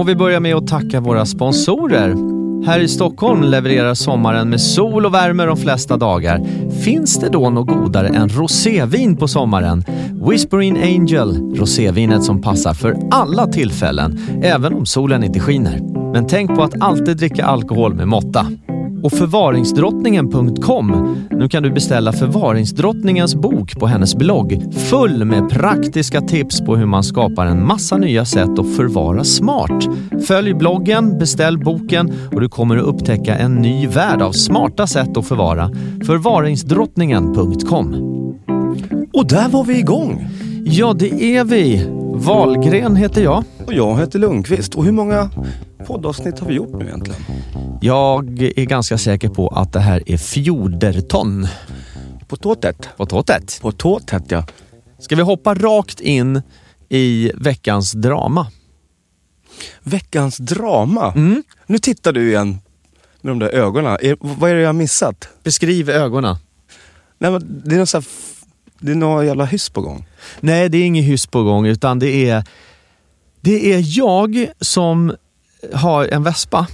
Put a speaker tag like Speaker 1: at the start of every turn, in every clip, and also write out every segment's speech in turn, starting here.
Speaker 1: Och vi börjar med att tacka våra sponsorer. Här i Stockholm levererar sommaren med sol och värme de flesta dagar. Finns det då något godare än rosévin på sommaren? Whispering Angel, rosévinet som passar för alla tillfällen, även om solen inte skiner. Men tänk på att alltid dricka alkohol med måtta. Och förvaringsdrottningen.com. Nu kan du beställa förvaringsdrottningens bok på hennes blogg full med praktiska tips på hur man skapar en massa nya sätt att förvara smart. Följ bloggen, beställ boken och du kommer att upptäcka en ny värld av smarta sätt att förvara. Förvaringsdrottningen.com.
Speaker 2: Och där var vi igång!
Speaker 1: Ja, det är vi. Wahlgren heter jag.
Speaker 2: Och jag heter Lundqvist. Och hur många poddavsnitt har vi gjort nu egentligen?
Speaker 1: Jag är ganska säker på att det här är fjorderton
Speaker 2: På tåtet?
Speaker 1: på tåtet.
Speaker 2: På tåtet ja.
Speaker 1: Ska vi hoppa rakt in i veckans drama?
Speaker 2: Veckans drama.
Speaker 1: Mm.
Speaker 2: Nu tittar du igen med de där ögonen. Är, vad är det jag har missat?
Speaker 1: Beskriv ögonen.
Speaker 2: Nej, men det är något så här, det är något jävla hyss på gång.
Speaker 1: Nej, det är inget hyss på gång utan det är, det är jag som har en vespa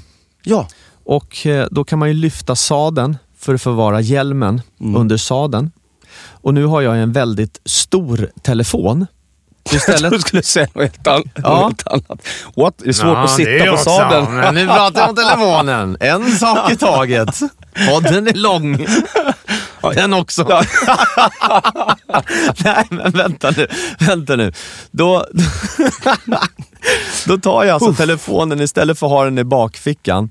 Speaker 2: Ja.
Speaker 1: Och eh, då kan man ju lyfta sadeln för att förvara hjälmen
Speaker 2: Mm.
Speaker 1: under sadeln. Och nu har jag en väldigt stor telefon.
Speaker 2: Jag
Speaker 1: Istället...
Speaker 2: trodde du skulle säga något helt, an-
Speaker 1: Ja.
Speaker 2: helt annat. What? Det är svårt att sitta på sadeln.
Speaker 1: Men nu pratar jag om telefonen. En sak i taget. Podden är lång. Den också. Nej, men vänta nu. Vänta nu. Då, då tar jag alltså telefonen istället för att ha den i bakfickan.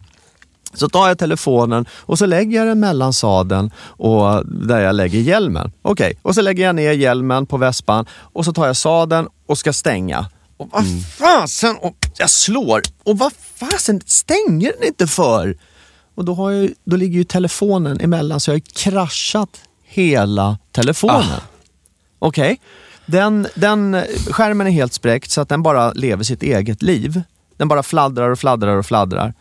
Speaker 1: Så tar jag telefonen och så lägger jag den mellan sadeln och där jag lägger hjälmen. Okej, och så lägger jag ner hjälmen på vespan och så tar jag sadeln och ska stänga. Och vad fasen, och jag slår. Och vad fasen stänger den inte för? Och då, har jag, då ligger ju telefonen emellan så jag har kraschat hela telefonen. Okej, den, den skärmen är helt spräckt så att den bara lever sitt eget liv. Den bara fladdrar och fladdrar och fladdrar.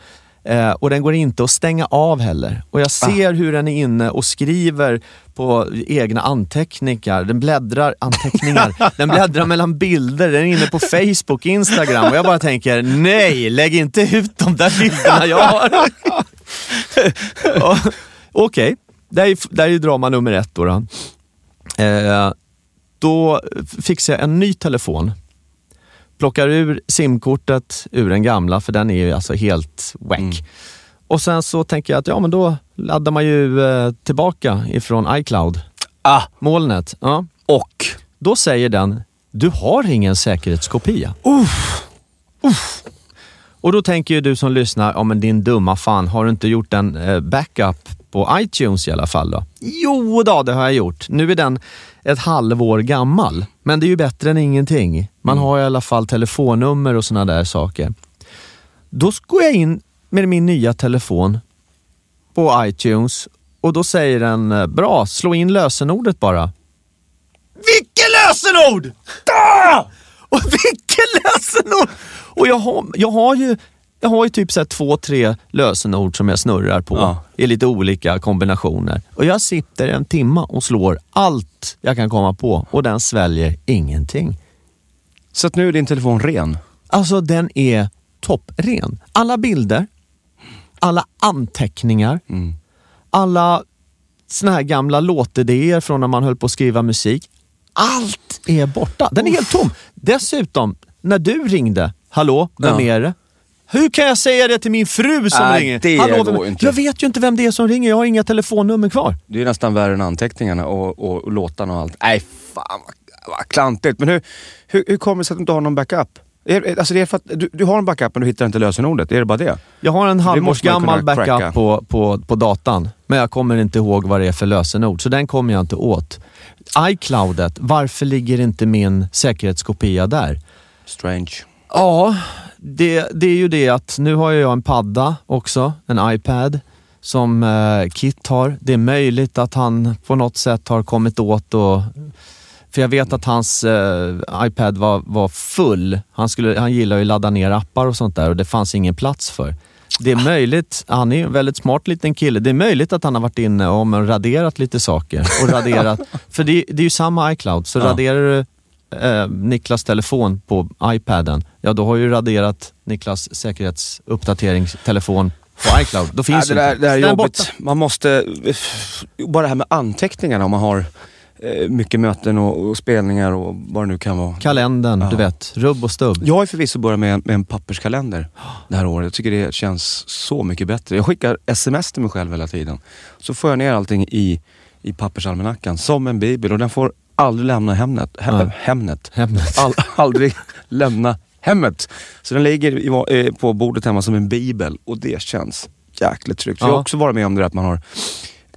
Speaker 1: Eh, och den går inte att stänga av heller. Och jag ser hur den är inne och skriver på egna anteckningar. Den bläddrar, anteckningar. den bläddrar mellan bilder. Den är inne på Facebook, Instagram och jag bara tänker, nej, lägg inte ut de där bilderna jag har. Okej, det här är, det här är ju drama nummer ett då. då. Eh, då fixar jag en ny telefon. Plockar ur simkortet ur den gamla, för den är ju alltså helt wack. Och sen så tänker jag att ja, men då laddar man ju eh, tillbaka ifrån iCloud,
Speaker 2: Ah,
Speaker 1: molnet. Ja.
Speaker 2: och.
Speaker 1: Då säger den, du har ingen säkerhetskopia. Och då tänker ju du som lyssnar, ja men din dumma fan, har du inte gjort en eh, backup på iTunes i alla fall då? Jo då, det har jag gjort. Nu är den ett halvår gammal, men det är ju bättre än ingenting. Man har i alla fall telefonnummer och såna där saker. Då går jag in med min nya telefon på iTunes och då säger den, eh, bra, slå in lösenordet bara. Vilket lösenord! Ah! Och vilket lösenord! Och jag har, jag har ju jag har ju typ så två, tre lösenord som jag snurrar på
Speaker 2: Ja.
Speaker 1: i lite olika kombinationer. Och jag sitter en timma och slår allt jag kan komma på och den sväljer ingenting.
Speaker 2: Så att nu är din telefon ren.
Speaker 1: Alltså den är toppren. Alla bilder, alla anteckningar, alla såna här gamla låtidéer från när man höll på att skriva musik. Allt är borta. Den är helt tom. Dessutom, när du ringde, hallå, vem
Speaker 2: Ja.
Speaker 1: är det? Hur kan jag säga det till min fru som
Speaker 2: Nej,
Speaker 1: ringer?
Speaker 2: det
Speaker 1: hallå,
Speaker 2: går
Speaker 1: vem...
Speaker 2: inte.
Speaker 1: Jag vet ju inte vem det är som ringer, jag har inga telefonnummer kvar.
Speaker 2: Det är nästan värre än anteckningarna och, och, och låtarna och allt. Nej, fan vad, vad klantigt. Men hur, hur, hur kommer det sig att du inte har någon backup? Är, alltså det är för att du, du har en backup men du hittar inte lösenordet. Är det bara det?
Speaker 1: Jag har en
Speaker 2: Det
Speaker 1: halvårs
Speaker 2: måste man
Speaker 1: gammal
Speaker 2: kunna cracka.
Speaker 1: backup på, på, på datan, men jag kommer inte ihåg vad det är för lösenord, så den kommer jag inte åt. iCloudet, varför ligger inte min säkerhetskopia där?
Speaker 2: Strange.
Speaker 1: Ja, det, det är ju det att nu har jag en padda också, en iPad, som eh, Kit har. Det är möjligt att han på något sätt har kommit åt och för jag vet att hans eh, iPad var, var full. Han, skulle, han gillar ju att ladda ner appar och sånt där och det fanns ingen plats för. Det är möjligt, han är ju en väldigt smart liten kille, det är möjligt att han har varit inne och raderat lite saker. Och raderat, för det, det är ju samma iCloud, så
Speaker 2: Ja.
Speaker 1: raderar du eh, Niklas telefon på iPaden, ja då har ju raderat Niklas säkerhetsuppdateringstelefon på iCloud. Då finns
Speaker 2: Ja, det, där, det där är jobbigt.
Speaker 1: borta.
Speaker 2: Man måste... Bara det här med anteckningarna om man har eh, mycket möten och, och spelningar och vad det nu kan vara.
Speaker 1: Kalendern,
Speaker 2: Ja.
Speaker 1: du vet, rubb och stubb.
Speaker 2: Jag har förvisso börjat med, med en papperskalender det här året. Jag tycker det känns så mycket bättre. Jag skickar sms till mig själv hela tiden. Så får jag ner allting i, i pappersalmanackan som en bibel och den får aldrig lämna Hemnet. He,
Speaker 1: Nej.
Speaker 2: Hemnet.
Speaker 1: Hemnet.
Speaker 2: All, aldrig lämna hemmet. Så den ligger i, eh, på bordet hemma som en bibel och det känns jäkligt tryggt. Jag har
Speaker 1: Ja.
Speaker 2: också varit med om det där att man har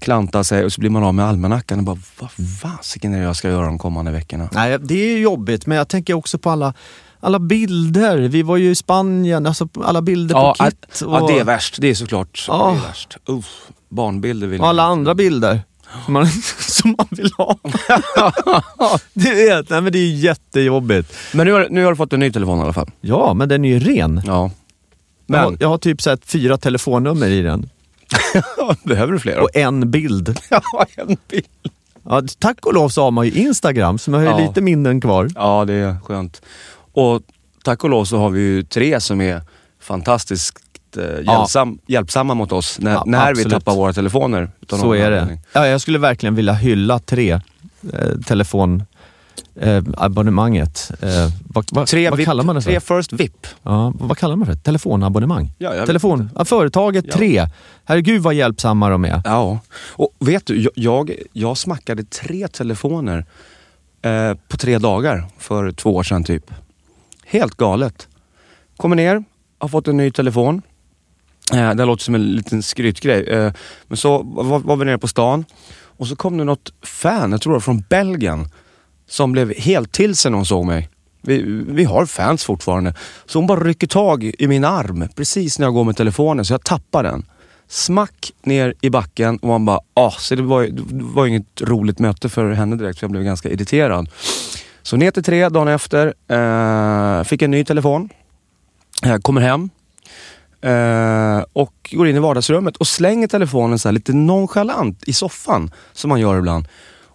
Speaker 2: klantat sig och så blir man av med almanackan och bara, vad fasiken är det jag ska göra de kommande veckorna?
Speaker 1: Nej, det är jobbigt, men jag tänker också på alla, alla bilder. Vi var ju i Spanien, alltså alla bilder
Speaker 2: Ja,
Speaker 1: på Kit.
Speaker 2: ja,
Speaker 1: och,
Speaker 2: det är värst. Det är såklart
Speaker 1: Ja.
Speaker 2: det är värst. Uff, barnbilder vill
Speaker 1: och alla andra bilder som man, som man vill ha. du vet, nej, men det är jättejobbigt.
Speaker 2: Men nu har, nu har du fått en ny telefon i alla fall.
Speaker 1: Ja, men den är ju ren.
Speaker 2: Ja.
Speaker 1: Jag, har,
Speaker 2: Men,
Speaker 1: jag har typ så här, fyra telefonnummer i den
Speaker 2: behöver du fler?
Speaker 1: och en bild.
Speaker 2: Ja, en bild.
Speaker 1: Ja, tack och lov så har man ju Instagram, så man har ju
Speaker 2: Ja.
Speaker 1: lite minnen kvar.
Speaker 2: Ja, det är skönt. Och tack och lov så har vi ju tre som är fantastiskt eh, hjälpsam, hjälpsamma mot oss när,
Speaker 1: Ja,
Speaker 2: när vi tappar våra telefoner.
Speaker 1: Så är det.
Speaker 2: anledning.
Speaker 1: Ja, jag skulle verkligen vilja hylla tre eh, telefon eh, abonnemanget. Eh, vad vad,
Speaker 2: Tre,
Speaker 1: vad
Speaker 2: VIP,
Speaker 1: kallar man det för?
Speaker 2: tre first VIP.
Speaker 1: Ja, vad kallar man det för? Telefonabonnemang?
Speaker 2: Ja,
Speaker 1: Telefon, ja, företaget
Speaker 2: Ja.
Speaker 1: tre. Herregud vad hjälpsamma de är.
Speaker 2: Ja, och vet du, jag, jag, jag smackade tre telefoner eh, på tre dagar för två år sedan typ. Helt galet. Kommer ner, har fått en ny telefon. Eh, det låter som en liten skrytgrej. Eh, men så var, var vi nere på stan och så kom det något fan, jag tror det var från Belgien, som blev helt till sig när hon såg mig. Vi, vi har fans fortfarande. Så hon bara rycker tag i min arm precis när jag går med telefonen så jag tappar den. Smack ner i backen och man bara, ah, så det var, det var inget roligt möte för henne direkt för jag blev ganska irriterad. Så ner till tre dagen efter, eh, fick en ny telefon. Eh, kommer hem eh, och går in i vardagsrummet och slänger telefonen så här lite nonchalant i soffan som man gör ibland.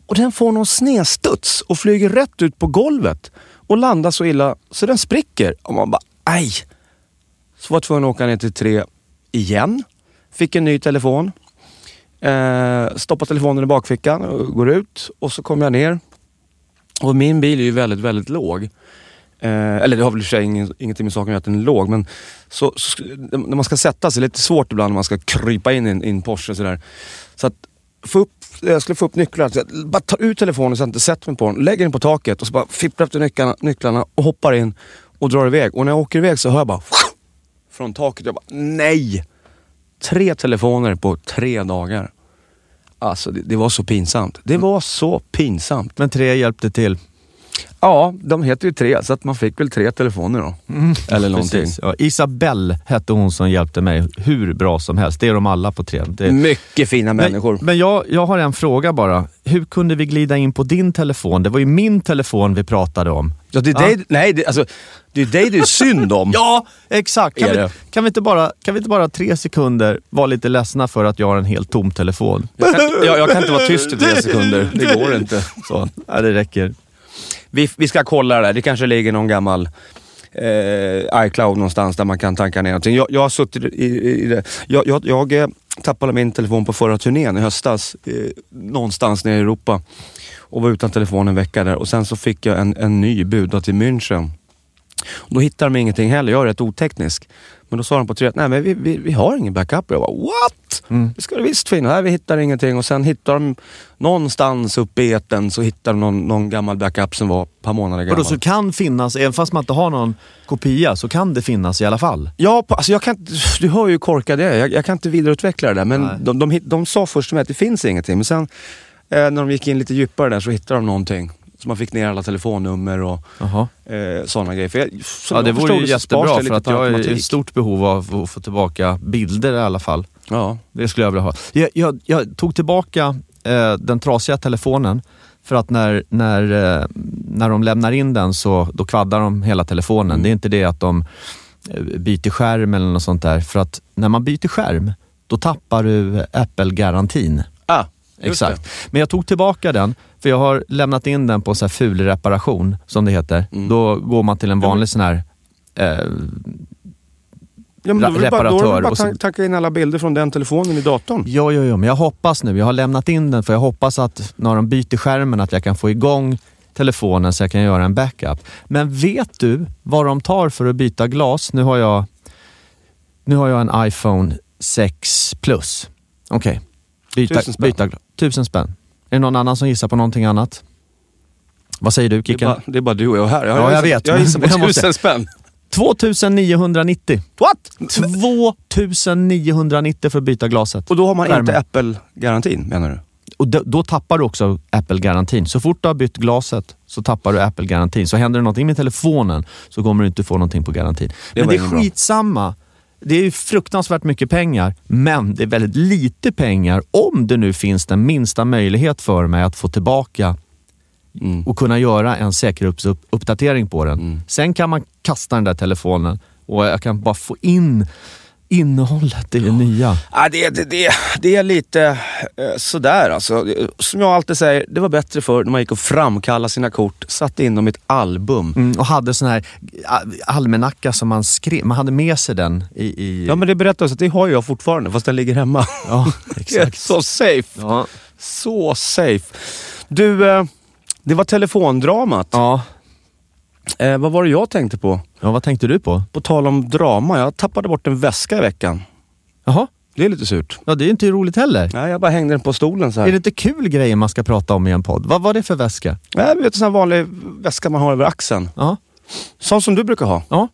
Speaker 2: Och den får någon snedstuds och flyger rätt ut på golvet och landar så illa så den spricker. Och man bara, aj! Så var jag tvungen att åka ner till tre igen. Fick en ny telefon. Eh, stoppar telefonen i bakfickan och går ut och så kommer jag ner. Och min bil är ju väldigt, väldigt låg. Eh, eller det har väl i och för sig ingen, ingenting med saken att den är låg, men så, så, när man ska sätta sig, det är lite svårt ibland när man ska krypa in i en, Porsche sådär. Så att få upp, jag skulle få upp nycklarna, så jag bara tar ut telefonen så jag inte sätter mig på den, lägger den på taket och så bara fipplar efter nycklarna, nycklarna och hoppar in och drar iväg. Och när jag åker iväg så hör jag bara från taket, jag bara nej! Tre telefoner på tre dagar. Alltså det, det var så pinsamt. Det var så pinsamt.
Speaker 1: Men tre hjälpte till.
Speaker 2: Ja, de heter ju tre, så att man fick väl tre telefoner då. Eller någonting.
Speaker 1: Precis. Ja, Isabelle hette hon som hjälpte mig hur bra som helst. Det är de alla på tre. Det...
Speaker 2: Mycket fina människor.
Speaker 1: Men, men jag, jag har en fråga bara. Hur kunde vi glida in på din telefon? Det var ju min telefon vi pratade om.
Speaker 2: Ja, det är dig, nej, det, alltså, det är dig det är synd om.
Speaker 1: Ja, exakt. Kan vi, kan, vi inte bara, kan vi inte bara tre sekunder vara lite ledsna för att jag har en helt tom telefon?
Speaker 2: Jag kan, jag, jag kan inte vara tyst i tre sekunder. Det går inte.
Speaker 1: Så, ja, det räcker.
Speaker 2: Vi, vi ska kolla det där. Det kanske ligger någon gammal eh, iCloud någonstans där man kan tanka ner någonting. Jag, jag har suttit i, i, i det. Jag, jag, jag eh, tappade min telefon på förra turnén i höstas. Eh, någonstans nere i Europa. och var utan telefon en vecka där och sen så fick jag en, en ny budad till München. Då hittade de ingenting heller, jag är rätt oteknisk. Men då sa de på tre nej men vi, vi, vi har ingen backup. Jag bara what? Det ska det visst finnas. Nej vi hittar ingenting och sen hittar de någonstans uppe i etern så hittar de någon, någon gammal backup som var ett par månader gammal.
Speaker 1: Vadå, så kan finnas, även fast man inte har någon kopia, så kan det finnas i alla fall?
Speaker 2: Ja, alltså jag kan, du hör ju hur korkad jag är. Jag, jag kan inte vidareutveckla det där. Men de, de, hit- de sa först till mig att det finns ingenting. Men sen eh, när de gick in lite djupare där så hittade de någonting. Så man fick ner alla telefonnummer och eh, sådana grejer. För jag,
Speaker 1: Ja, det vore ju jättebra för att jag är i stort behov av att få tillbaka bilder i alla fall.
Speaker 2: Ja.
Speaker 1: Det skulle jag vilja ha. Jag, jag, jag tog tillbaka eh, den trasiga telefonen för att när, när, eh, när de lämnar in den så då kvaddar de hela telefonen.
Speaker 2: Mm.
Speaker 1: Det är inte det att de eh, byter skärm eller något sånt där. För att när man byter skärm, då tappar du Apple-garantin.
Speaker 2: Ah,
Speaker 1: Exakt. Men jag tog tillbaka den, för jag har lämnat in den på så här ful reparation, som det heter.
Speaker 2: Mm.
Speaker 1: Då går man till en vanlig sån här eh,
Speaker 2: Ja, men då är det bara, då
Speaker 1: reparatör
Speaker 2: bara tacka in alla bilder från den telefonen i datorn.
Speaker 1: Ja, ja, ja, men jag hoppas nu. Jag har lämnat in den för jag hoppas att när de byter skärmen att jag kan få igång telefonen så jag kan göra en backup. Men vet du vad de tar för att byta glas? Nu har jag, nu har jag en iPhone 6 Plus. Okej, byta,
Speaker 2: Tusen spänn.
Speaker 1: byta. Tusen spänn. Är det någon annan som gissar på någonting annat? Vad säger du
Speaker 2: Det är,
Speaker 1: Kicken?
Speaker 2: bara, det är bara du och jag här.
Speaker 1: Ja, jag vet,
Speaker 2: Jag gissar på
Speaker 1: jag måste-
Speaker 2: tusen spänn.
Speaker 1: 2990.
Speaker 2: What?
Speaker 1: 2990 för att byta glaset.
Speaker 2: Och då har man
Speaker 1: Skärmen.
Speaker 2: inte Apple-garantin menar du?
Speaker 1: Och då, då tappar du också Apple-garantin. Så fort du har bytt glaset så tappar du Apple-garantin. Så händer det någonting med telefonen så kommer du inte få någonting på garantin.
Speaker 2: Det
Speaker 1: men det är
Speaker 2: inget bra.
Speaker 1: Det är fruktansvärt mycket pengar, men det är väldigt lite pengar om det nu finns den minsta möjlighet för mig att få tillbaka
Speaker 2: Mm.
Speaker 1: och kunna göra en säkerhetsuppdatering på den. Sen kan man kasta den där telefonen och jag kan bara få in innehållet i det nya.
Speaker 2: Ja, det, det, det, det är lite eh, sådär alltså. Som jag alltid säger, det var bättre för när man gick och framkallade sina kort, satte in dem i ett album.
Speaker 1: Mm, och hade sån här almanacka som man skrev, man hade med sig den i... i
Speaker 2: Ja men det berättas att det har jag fortfarande fast den ligger hemma.
Speaker 1: ja, exakt.
Speaker 2: så safe.
Speaker 1: Ja.
Speaker 2: Så safe. Du, eh, det var telefondramat.
Speaker 1: Ja.
Speaker 2: Eh, vad var det jag tänkte på?
Speaker 1: ja, vad tänkte du på?
Speaker 2: På tal om drama, jag tappade bort en väska i veckan.
Speaker 1: Jaha,
Speaker 2: Det är lite surt.
Speaker 1: ja, det är inte roligt heller.
Speaker 2: Nej, jag bara hängde den på stolen så här.
Speaker 1: Är det inte kul grejer man ska prata om i en podd? Vad var det för väska?
Speaker 2: Nej, vet en sån här vanlig väska man har över axeln.
Speaker 1: Ja.
Speaker 2: Sån som du brukar ha,
Speaker 1: ja.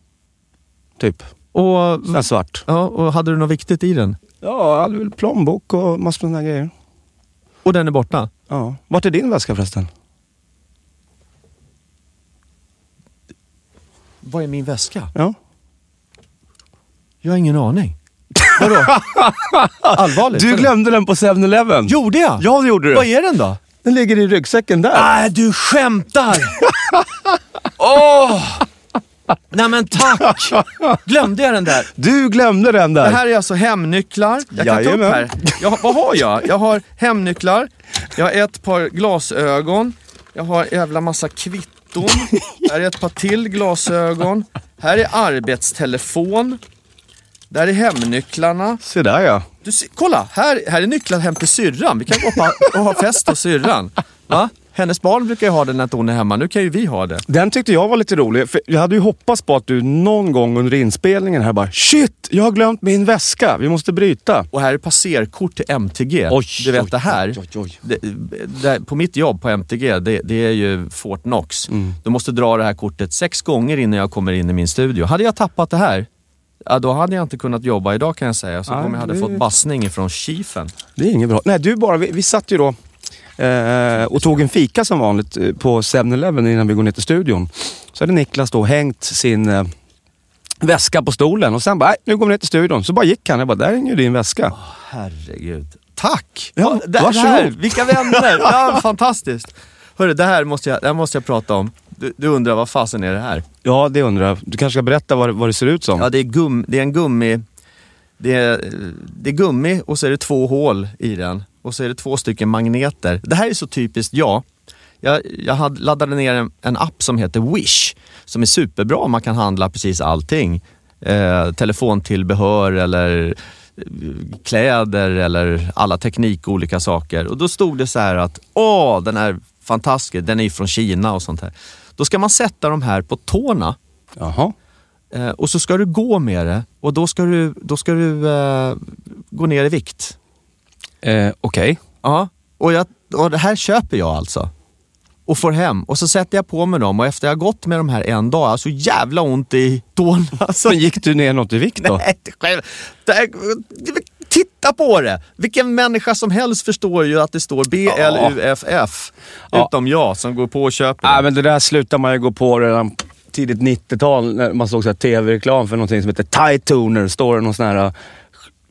Speaker 2: typ.
Speaker 1: Och,
Speaker 2: Sån här svart.
Speaker 1: ja, och hade du något viktigt i den?
Speaker 2: Ja, jag hade väl plånbok och massor med såna här grejer.
Speaker 1: Och den är borta?
Speaker 2: Ja. Vart är din väska förresten?
Speaker 1: Vad är min väska?
Speaker 2: Ja.
Speaker 1: Jag har ingen aning. Vadå? Allvarligt?
Speaker 2: Du glömde den på 7-Eleven.
Speaker 1: Gjorde jag?
Speaker 2: Ja, det gjorde du.
Speaker 1: Vad är den då?
Speaker 2: Den ligger i ryggsäcken där.
Speaker 1: Nej, du skämtar! Åh! Nej men tack! Glömde jag den där?
Speaker 2: Du glömde den där.
Speaker 1: Det här är alltså hemnycklar. Jag kan ta upp här. Jag, vad har jag? Jag har hemnycklar, jag har ett par glasögon, jag har en jävla massa kvitton, här är ett par till glasögon, här är arbetstelefon, där är hemnycklarna.
Speaker 2: Se där ja.
Speaker 1: Du, kolla, här, här är nycklar hem till syrran. Vi kan gå och ha fest hos syrran. Va? Hennes barn brukar ju ha den när inte hon är hemma, nu kan ju vi ha det.
Speaker 2: Den tyckte jag var lite rolig. För jag hade ju hoppats på att du någon gång under inspelningen här bara Shit, jag har glömt min väska. Vi måste bryta.
Speaker 1: Och här är passerkort till MTG.
Speaker 2: Oj,
Speaker 1: du vet
Speaker 2: oj,
Speaker 1: det här,
Speaker 2: oj, oj.
Speaker 1: Det, det, på mitt jobb på MTG, det, det är ju Fort Knox.
Speaker 2: Mm.
Speaker 1: Du måste dra det här kortet sex gånger innan jag kommer in i min studio. Hade jag tappat det här, ja, då hade jag inte kunnat jobba idag kan jag säga. Så
Speaker 2: Nej,
Speaker 1: om jag hade
Speaker 2: det-
Speaker 1: fått bassning från chiefen.
Speaker 2: Det är inget bra. Nej, du bara, vi, vi satt ju då eh, och tog en fika som vanligt eh, på 7-Eleven innan vi går ner till studion. Så hade Niklas då hängt sin eh, väska på stolen och sen bara, "Nej, nu går vi ner till studion. Så bara gick han. Jag bara, där hänger ju din väska.
Speaker 1: Herregud. Tack!
Speaker 2: Ja,
Speaker 1: det, det
Speaker 2: varsågod.
Speaker 1: här, vilka vänner! Ja, fantastiskt. Hörru, det här måste jag, det här måste jag prata om. Du, du undrar vad fasen är det här?
Speaker 2: Ja, det undrar jag. Du kanske ska berätta vad, det- vad det ser ut som.
Speaker 1: Ja, det är, gum, det är en gummi. Det är, det är gummi och så är det två hål i den. Och så är det två stycken magneter. Det här är så typiskt jag. Jag, jag hade, laddade ner en, en app som heter Wish. Som är superbra, man kan handla precis allting. Eh, telefontillbehör eller eh, kläder eller alla teknik och olika saker. Och då stod det så här att åh, den här fantastisk. Den är ju från Kina och sånt här. Då ska man sätta de här på tårna
Speaker 2: Jaha.
Speaker 1: eh, och så ska du gå med det och då ska du, då ska du eh, gå ner i vikt.
Speaker 2: Eh, Okej.
Speaker 1: Ja, och, jag, och det här köper jag alltså. Och får hem och så sätter jag på mig dem och efter jag har gått med de här en dag, alltså jävla ont i tårna. Alltså,
Speaker 2: Men gick du ner något i vikt då?
Speaker 1: Nej, själv. Titta på det! Vilken människa som helst förstår ju att det står BLUFF.
Speaker 2: Ja.
Speaker 1: Utom jag som går på och köper
Speaker 2: Nej,
Speaker 1: det.
Speaker 2: men det där slutar man ju gå på redan tidigt 90-tal när man såg så tv-reklam för någonting som heter Tide Toner. Står det någon sån här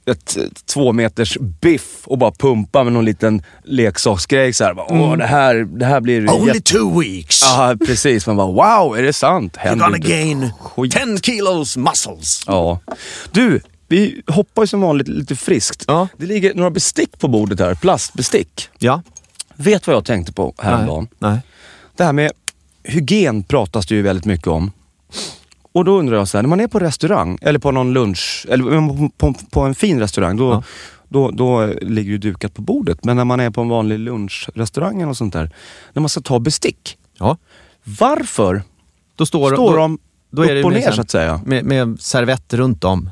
Speaker 2: ett, två meters biff och bara pumpa med någon liten leksaksgrej. Så här, bara, Åh, det, här, det här blir
Speaker 1: Mm. Only
Speaker 2: jätte-
Speaker 1: two weeks!
Speaker 2: Ja, precis. Man bara wow, är det sant?
Speaker 1: You're
Speaker 2: Händer
Speaker 1: gonna
Speaker 2: inte
Speaker 1: gain
Speaker 2: skit.
Speaker 1: 10 kilos muscles.
Speaker 2: Ja. Du, vi hoppar ju som vanligt lite friskt.
Speaker 1: Ja.
Speaker 2: Det ligger några bestick på bordet här, plastbestick.
Speaker 1: Ja.
Speaker 2: Vet vad jag tänkte på häromdagen?
Speaker 1: Nej.
Speaker 2: Det här med hygien pratas det ju väldigt mycket om. Och då undrar jag så här, när man är på restaurang eller på någon lunch, eller på, på, på en fin restaurang, då,
Speaker 1: Ja.
Speaker 2: då, då ligger ju dukat på bordet. Men när man är på en vanlig lunchrestaurang och sånt där, när man ska ta bestick.
Speaker 1: Ja.
Speaker 2: Varför
Speaker 1: Då står,
Speaker 2: står
Speaker 1: då,
Speaker 2: de
Speaker 1: då
Speaker 2: upp och ner
Speaker 1: sen-
Speaker 2: så att säga?
Speaker 1: Med, med servett runt om.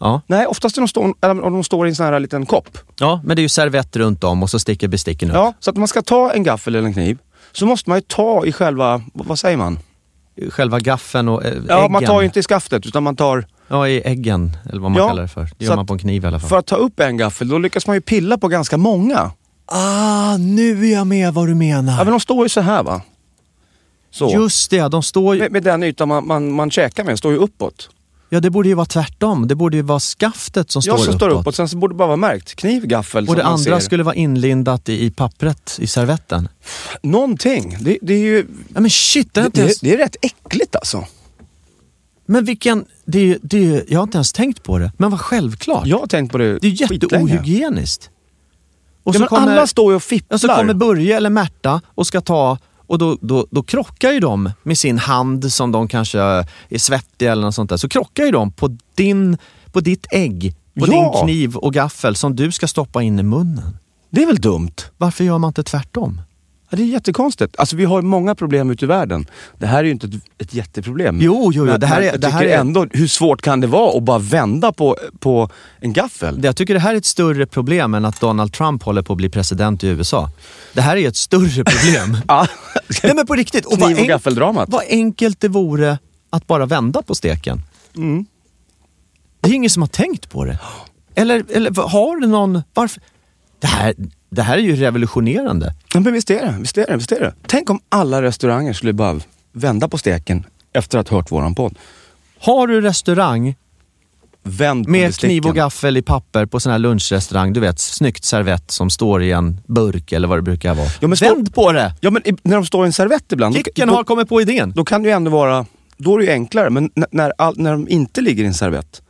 Speaker 1: Ja.
Speaker 2: Nej, oftast är de, stå, eller om de står i en sån här liten kopp.
Speaker 1: ja, men det är ju servett runt om och så sticker besticken upp.
Speaker 2: Ja, så att man ska ta en gaffel eller en kniv så måste man ju ta i själva, vad säger man?
Speaker 1: Själva gaffeln och äh,
Speaker 2: Ja,
Speaker 1: äggen.
Speaker 2: man tar ju inte i skaftet utan man tar
Speaker 1: Ja, i äggen, eller vad man
Speaker 2: Ja,
Speaker 1: kallar det för. Det gör man på en kniv i alla fall.
Speaker 2: För att ta upp en gaffel, då lyckas man ju pilla på ganska många.
Speaker 1: Ah, nu är jag med vad du menar.
Speaker 2: Ja, men de står ju så här va? Så.
Speaker 1: Just det, de står ju...
Speaker 2: Med, med den ytan man, man, man käkar med, står ju uppåt.
Speaker 1: Ja, det borde ju vara tvärtom. Det borde ju vara skaftet som
Speaker 2: Ja,
Speaker 1: står
Speaker 2: som står
Speaker 1: uppåt.
Speaker 2: uppåt. Sen så borde det bara vara märkt. Kniv, gaffel.
Speaker 1: Och det andra skulle vara inlindat i, i pappret, i servetten.
Speaker 2: Någonting. Det, det är ju...
Speaker 1: Ja, men shit, det
Speaker 2: Det,
Speaker 1: ens...
Speaker 2: det, är rätt äckligt alltså.
Speaker 1: Men vilken... Det, är det, jag har inte ens tänkt på det. Men vad självklart.
Speaker 2: Jag har tänkt på det
Speaker 1: det är jätteohygieniskt. Och
Speaker 2: Ja, men alla står ju och fipplar.
Speaker 1: Ja, så kommer Börje eller Märta och ska ta och då, då, då krockar ju de med sin hand som de kanske är svettiga eller något sånt där. Så krockar ju de på, din, på ditt ägg, på
Speaker 2: Ja.
Speaker 1: din kniv och gaffel som du ska stoppa in i munnen.
Speaker 2: Det är väl dumt?
Speaker 1: Varför gör man inte tvärtom?
Speaker 2: Ja, det är jättekonstigt. Alltså vi har många problem ute i världen. Det här är ju inte ett, ett jätteproblem.
Speaker 1: Jo, jo, jo, det här är-
Speaker 2: jag
Speaker 1: det här är-
Speaker 2: ändå, hur svårt kan det vara att bara vända på, på en gaffel?
Speaker 1: Jag tycker det här är ett större problem än att Donald Trump håller på att bli president i USA. Det här är ett större problem.
Speaker 2: Ja.
Speaker 1: Nej men på riktigt.
Speaker 2: Kniv
Speaker 1: vad
Speaker 2: och gaffeldramat.
Speaker 1: Vad enkelt det vore att bara vända på steken.
Speaker 2: Mm.
Speaker 1: Det är ingen som har tänkt på det. Eller, eller har du någon... Varför? Det här, det här är ju revolutionerande.
Speaker 2: Ja, men visst är det. Visst är det, visst är det. Tänk om alla restauranger skulle bara vända på steken efter att ha hört våran podd.
Speaker 1: Har du restaurang
Speaker 2: Vänd
Speaker 1: med kniv och gaffel i papper på sån här lunchrestaurang, du vet, snyggt servett som står i en burk eller vad det brukar vara.
Speaker 2: Ja, men stå-
Speaker 1: Vänd på det!
Speaker 2: Ja men när de står i en servett ibland,
Speaker 1: Kicken
Speaker 2: då,
Speaker 1: har kommit på idén.
Speaker 2: då kan det ju ändå vara, då är det ju enklare. Men när, all, när de inte ligger i en servett,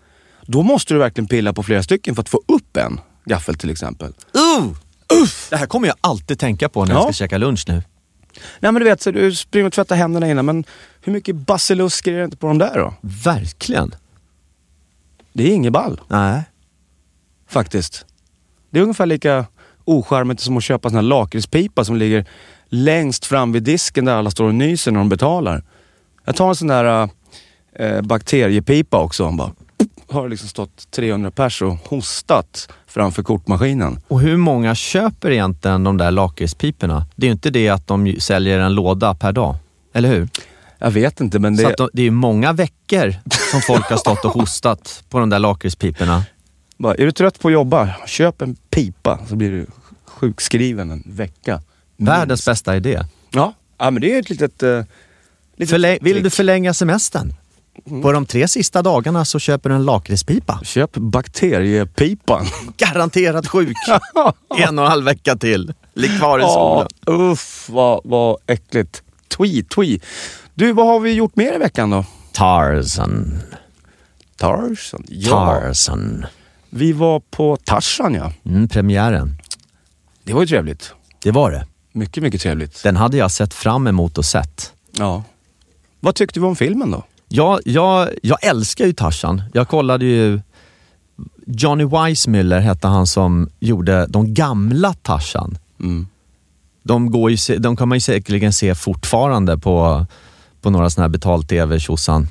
Speaker 2: då måste du verkligen pilla på flera stycken för att få upp en gaffel till exempel.
Speaker 1: Uh! Uff! Det här kommer jag alltid tänka på när jag
Speaker 2: Ja.
Speaker 1: ska käka lunch nu.
Speaker 2: Nej men du vet, så du springer och tvättar händerna innan, men hur mycket basilusker är det inte på de där då?
Speaker 1: Verkligen.
Speaker 2: Det är inget ball,
Speaker 1: Nej.
Speaker 2: faktiskt. Det är ungefär lika ocharmigt som att köpa sån här lakritspipa som ligger längst fram vid disken där alla står och nyser när de betalar. Jag tar en sån där äh, bakteriepipa också. Bara, har liksom stått 300 pers och hostat framför kortmaskinen.
Speaker 1: Och hur många köper egentligen de där lakritspiporna? Det är ju inte det att de ju säljer en låda per dag. Eller hur?
Speaker 2: Jag vet inte men
Speaker 1: Så
Speaker 2: det...
Speaker 1: att de, det är ju många veckor som folk har stått och hostat på de där lakritspiporna.
Speaker 2: Är du trött på att jobba? Köp en pipa så blir du sjukskriven en vecka.
Speaker 1: Världens
Speaker 2: Minst.
Speaker 1: bästa idé.
Speaker 2: Ja. ja, men det är ett litet... Uh, litet
Speaker 1: Förläng, vill du förlänga semestern? På de tre sista dagarna så köper du en lakritspipa.
Speaker 2: Köp bakteriepipan.
Speaker 1: Garanterat sjuk. en och en halv vecka till. Ligg kvar i solen.
Speaker 2: uff vad, vad äckligt. Twi, twi. Du, vad har vi gjort mer i veckan då?
Speaker 1: Tarzan.
Speaker 2: Tarzan? Ja,
Speaker 1: Tarzan.
Speaker 2: vi var på Tarzan ja.
Speaker 1: Mm, premiären.
Speaker 2: Det var ju trevligt.
Speaker 1: Det var det.
Speaker 2: Mycket, mycket trevligt.
Speaker 1: Den hade jag sett fram emot och sett.
Speaker 2: Ja. Vad tyckte du om filmen då?
Speaker 1: Jag, jag, jag älskar ju Tarzan. Jag kollade ju... Johnny Weissmuller hette han som gjorde de gamla Tarzan.
Speaker 2: Mm.
Speaker 1: De, går ju, se- de kan man ju säkerligen se fortfarande på, på några sådana här betal-tv tjosan.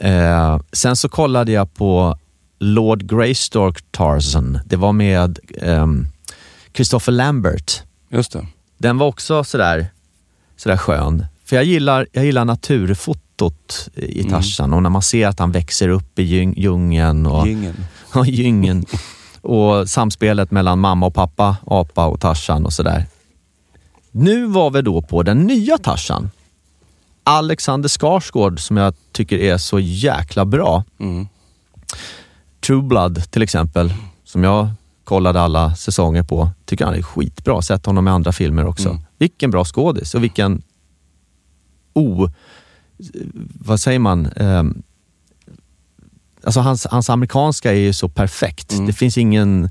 Speaker 1: Eh, sen så kollade jag på Lord Greystoke Tarzan. Det var med ehm, Christopher Lambert.
Speaker 2: Just det.
Speaker 1: Den var också sådär, sådär skön. För jag gillar, jag gillar naturfotot i Tarzan och när man ser att han växer upp i djung- djungeln och
Speaker 2: Gyngen.
Speaker 1: Ja, gyngen. Och samspelet mellan mamma och pappa, apa och Tarzan och sådär. Nu var vi då på den nya Tarzan. Alexander Skarsgård som jag tycker är så jäkla bra.
Speaker 2: Mm.
Speaker 1: True Blood till exempel, som jag kollade alla säsonger på. Tycker han är skitbra. Sett honom i andra filmer också.
Speaker 2: Mm.
Speaker 1: Vilken bra skådis och vilken o... Vad säger man? Ehm, alltså hans, hans amerikanska är ju så perfekt.
Speaker 2: Mm.
Speaker 1: Det finns ingen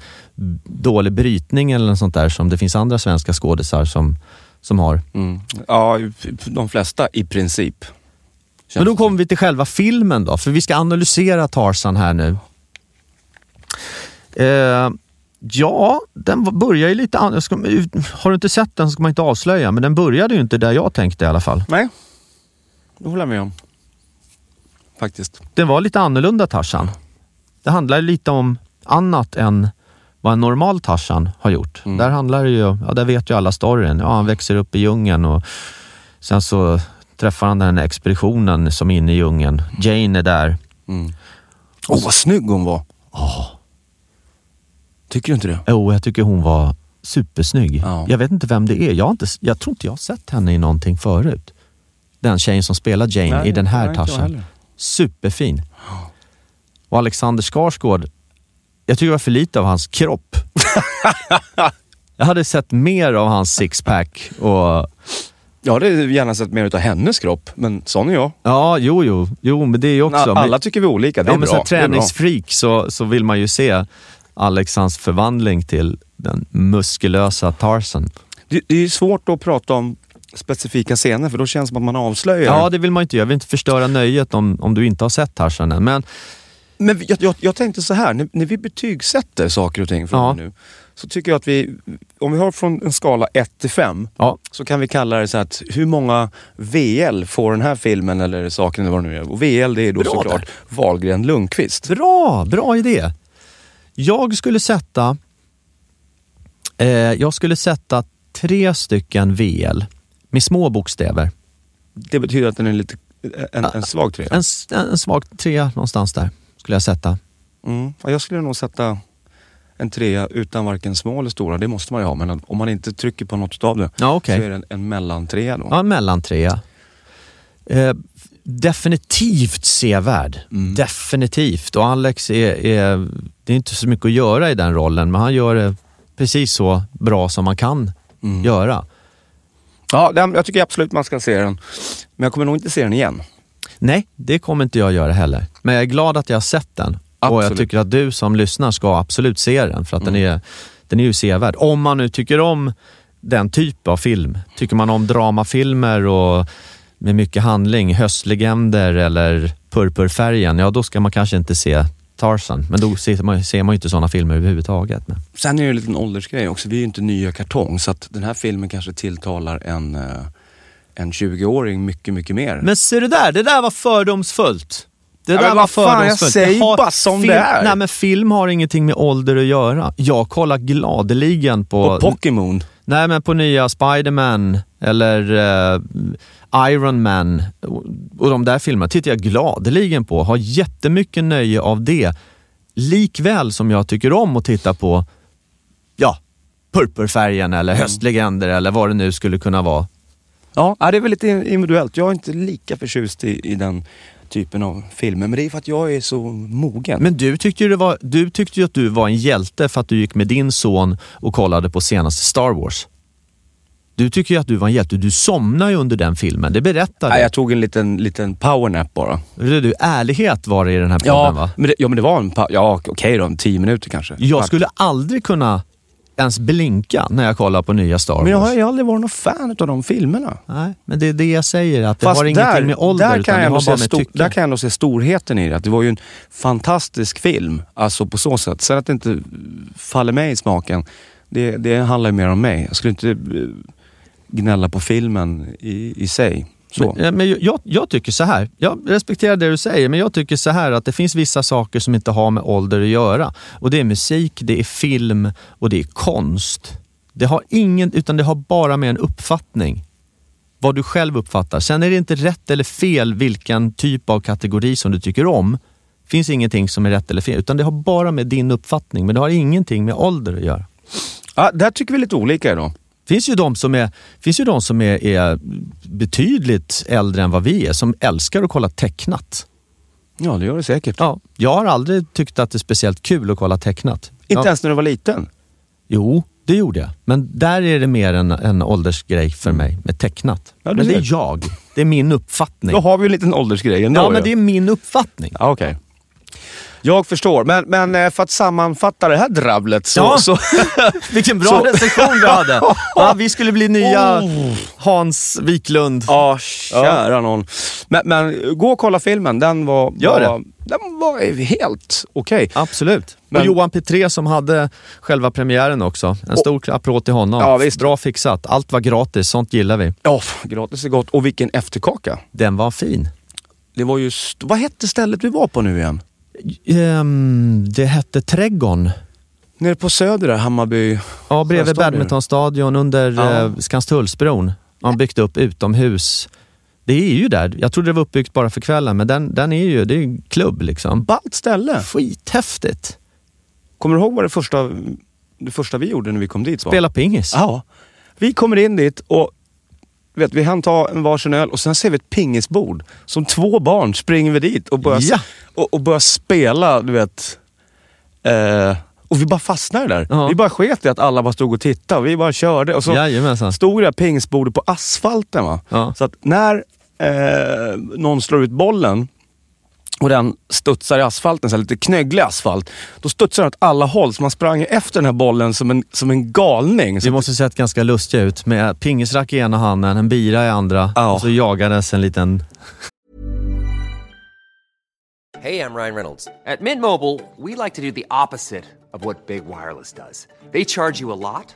Speaker 1: dålig brytning eller något sånt där som det finns andra svenska skådisar som, som har.
Speaker 2: Mm. Ja, de flesta i princip.
Speaker 1: Men då kommer vi till själva filmen då, för vi ska analysera Tarzan här nu. Eh, ja, den börjar ju lite an- jag ska, Har du inte sett den så ska man inte avslöja, men den började ju inte där jag tänkte i alla fall.
Speaker 2: Nej, det håller jag med om. Faktiskt.
Speaker 1: Den var lite annorlunda Tarzan. Det handlar lite om annat än vad en normal Tarzan har gjort. Där handlar det ju, ja där vet ju alla storyn. Ja, han växer upp i djungeln och sen så träffar han den här expeditionen som är inne i djungeln. Jane är där.
Speaker 2: Åh, vad snygg hon var! Tycker du inte det?
Speaker 1: Jo, jag tycker hon var supersnygg.
Speaker 2: Ja.
Speaker 1: Jag vet inte vem det är. Jag, har inte, jag tror inte jag har sett henne i någonting förut. Den tjejen som spelar Jane
Speaker 2: Nej,
Speaker 1: i den här Tarzan. Superfin. Och Alexander Skarsgård, jag tycker det var för lite av hans kropp. jag hade sett mer av hans sixpack och
Speaker 2: Jag hade gärna sett mer av hennes kropp, men sån är jag.
Speaker 1: ja, jo, jo, jo, men det är ju också...
Speaker 2: Alla
Speaker 1: men,
Speaker 2: tycker vi är olika, det är
Speaker 1: ja, men
Speaker 2: bra.
Speaker 1: som träningsfreak så, så vill man ju se Alexans förvandling till den muskulösa Tarzan.
Speaker 2: Det, det är ju svårt att prata om specifika scener för då känns det som att man avslöjar.
Speaker 1: Ja, det vill man inte göra. Jag vill inte förstöra nöjet om, om du inte har sett Tarzan än. Men
Speaker 2: Men jag, jag, jag tänkte så här, när, när vi betygsätter saker och ting från
Speaker 1: Ja.
Speaker 2: nu, så tycker jag att vi, om vi har från en skala 1 till 5,
Speaker 1: ja,
Speaker 2: så kan vi kalla det så att hur många VL får den här filmen eller saken eller vad det nu är. Och VL det är då
Speaker 1: Bra
Speaker 2: såklart Wahlgren Lundqvist.
Speaker 1: bra, bra idé. Jag skulle sätta eh, jag skulle sätta tre stycken VL med små bokstäver.
Speaker 2: Det betyder att den är lite, en, en svag trea.
Speaker 1: En, en svag trea någonstans där skulle jag sätta.
Speaker 2: Mm. Ja, jag skulle nog sätta en trea utan varken små eller stora. Det måste man ju ha, men om man inte trycker på något av det
Speaker 1: Ja, okej.
Speaker 2: så är det en, en mellantrea då.
Speaker 1: Ja, en mellantrea. Eh, definitivt sevärd.
Speaker 2: Mm.
Speaker 1: Definitivt. Och Alex är, är, det är inte så mycket att göra i den rollen, men han gör det precis så bra som man kan
Speaker 2: Mm.
Speaker 1: göra.
Speaker 2: Ja, den, jag tycker absolut man ska se den. Men jag kommer nog inte se den igen.
Speaker 1: Nej, det kommer inte jag göra heller. Men jag är glad att jag har sett den. Och jag
Speaker 2: Absolut.
Speaker 1: tycker att du som lyssnar ska absolut se den, för att den, är, den är ju sevärd. Om man nu tycker om den typ av film. Tycker man om dramafilmer och med mycket handling, höstlegender eller purpurfärgen, ja då ska man kanske inte se Tarzan. Men då ser man, ser man ju inte sådana filmer överhuvudtaget. Men.
Speaker 2: Sen är det en liten åldersgrej också. Vi är ju inte nya kartong, så att den här filmen kanske tilltalar en, eh, en 20-åring mycket, mycket mer.
Speaker 1: Men se det där, det där var fördomsfullt. Det
Speaker 2: Ja,
Speaker 1: där var
Speaker 2: fan, jag
Speaker 1: fördomsfullt.
Speaker 2: säger
Speaker 1: har-
Speaker 2: bara som
Speaker 1: film,
Speaker 2: det är.
Speaker 1: Nej men film har ingenting med ålder att göra. Jag kollar gladeligen på...
Speaker 2: Och Pokémon.
Speaker 1: nej men på nya Spiderman eller eh, Iron Man och, de där filmerna tittar jag gladeligen på. Har jättemycket nöje av det. Likväl som jag tycker om att titta på, ja, purpurfärgen eller höstlegender eller vad det nu skulle kunna vara.
Speaker 2: Ja, ja, det är väl lite individuellt. Jag är inte lika förtjust i, i den typen av filmer. Men det är för att jag är så mogen.
Speaker 1: Men du tyckte ju det var, du tyckte ju att du var en hjälte för att du gick med din son och kollade på senaste Star Wars. Du tycker ju att du var en hjälte. Du somnade ju under den filmen, det berättade
Speaker 2: Nej,
Speaker 1: du.
Speaker 2: jag tog en liten, liten powernap bara.
Speaker 1: Hörru Du, ärlighet var det i den här podden va?
Speaker 2: men det, ja, men det var en Ja, okej då. En tio minuter kanske.
Speaker 1: Jag skulle aldrig kunna ens blinka när jag kollar på nya Star Wars.
Speaker 2: Men jag har ju aldrig varit någon fan av de filmerna.
Speaker 1: Nej, men det är det jag säger, att det
Speaker 2: Fast
Speaker 1: har ingenting med ålder
Speaker 2: där kan, jag ändå
Speaker 1: bara
Speaker 2: se
Speaker 1: med
Speaker 2: stor, där kan jag ändå se storheten i det. Att det var ju en fantastisk film, alltså på så sätt. Sen att det inte faller mig i smaken, det, det handlar ju mer om mig. Jag skulle inte eh, gnälla på filmen i, i sig. Så.
Speaker 1: Men, men jag, jag tycker så här, jag respekterar det du säger, men jag tycker så här att det finns vissa saker som inte har med ålder att göra. Och det är musik, det är film och det är konst. Det har ingen, utan det har bara med en uppfattning. Vad du själv uppfattar. Sen är det inte rätt eller fel vilken typ av kategori som du tycker om. Det finns ingenting som är rätt eller fel, utan det har bara med din uppfattning. Men det har ingenting med ålder att göra.
Speaker 2: Ja, där tycker vi lite olika idag.
Speaker 1: Finns ju de som, är, finns ju de som är, är betydligt äldre än vad vi är, som älskar att kolla tecknat.
Speaker 2: Ja, det gör det säkert.
Speaker 1: Ja, jag har aldrig tyckt att det är speciellt kul att kolla tecknat.
Speaker 2: Inte
Speaker 1: ja.
Speaker 2: ens när du var liten?
Speaker 1: Jo, det gjorde jag. Men där är det mer en, en åldersgrej för mig med tecknat.
Speaker 2: Ja,
Speaker 1: men det är jag. Det är min uppfattning.
Speaker 2: Då har vi ju en liten åldersgrej ändå.
Speaker 1: ja, men det är min uppfattning.
Speaker 2: Ja, Okej. Jag förstår, men, men eh, för att sammanfatta det här drabblet så...
Speaker 1: Ja.
Speaker 2: så
Speaker 1: Vilken bra
Speaker 2: Så-
Speaker 1: recension du hade! Ja, vi skulle bli nya Hans Wiklund.
Speaker 2: ja, kära någon. Men, men gå och kolla filmen, den var,
Speaker 1: Gör det.
Speaker 2: var, den var helt okej.
Speaker 1: Absolut.
Speaker 2: Men-
Speaker 1: och Johan Petré som hade själva premiären också. En stor applåd till honom.
Speaker 2: Ja, visst.
Speaker 1: Bra fixat. Allt var gratis, sånt gillar vi.
Speaker 2: Ja, gratis är gott. Och vilken efterkaka.
Speaker 1: Den var fin.
Speaker 2: Det var just... Vad hette stället vi var på nu igen?
Speaker 1: Ehm, det hette Trädgården.
Speaker 2: Nere på Söder där, Hammarby...
Speaker 1: Ja, bredvid badmintonstadion under
Speaker 2: Ja.
Speaker 1: eh, Skanstullsbron. Har byggt upp utomhus. Det är ju där. Jag trodde det var uppbyggt bara för kvällen, men den, den är ju, det är en klubb liksom.
Speaker 2: Ballt ställe.
Speaker 1: Skithäftigt.
Speaker 2: Kommer du ihåg vad det första, det första vi gjorde när vi kom dit var?
Speaker 1: Spela pingis.
Speaker 2: Ja. Vi kommer in dit och vet, vi hann ta en varsin öl och sen ser vi ett pingisbord. Som två barn springer vi dit och börjar,
Speaker 1: Ja.
Speaker 2: och, och börjar spela, du vet. Eh, och vi bara fastnade där.
Speaker 1: Ja.
Speaker 2: Vi bara sket i att alla bara stod och tittade. Vi bara körde. Och så
Speaker 1: Jajamensan.
Speaker 2: stod det där pingisbordet på asfalten. Va?
Speaker 1: Ja.
Speaker 2: Så att när eh, någon slår ut bollen och den studsar i asfalten, så här lite knögglig asfalt. Då studsar den åt alla håll, så man sprang efter den här bollen som en, som en galning. Så
Speaker 1: Det måste sett ganska lustiga ut med pingisrack i ena handen, en bira i andra
Speaker 2: Ja.
Speaker 1: och så jagades en liten...
Speaker 3: Hey, I'm Ryan Reynolds. At Mint Mobile, we like to do the opposite of what Big Wireless does. They charge you a lot,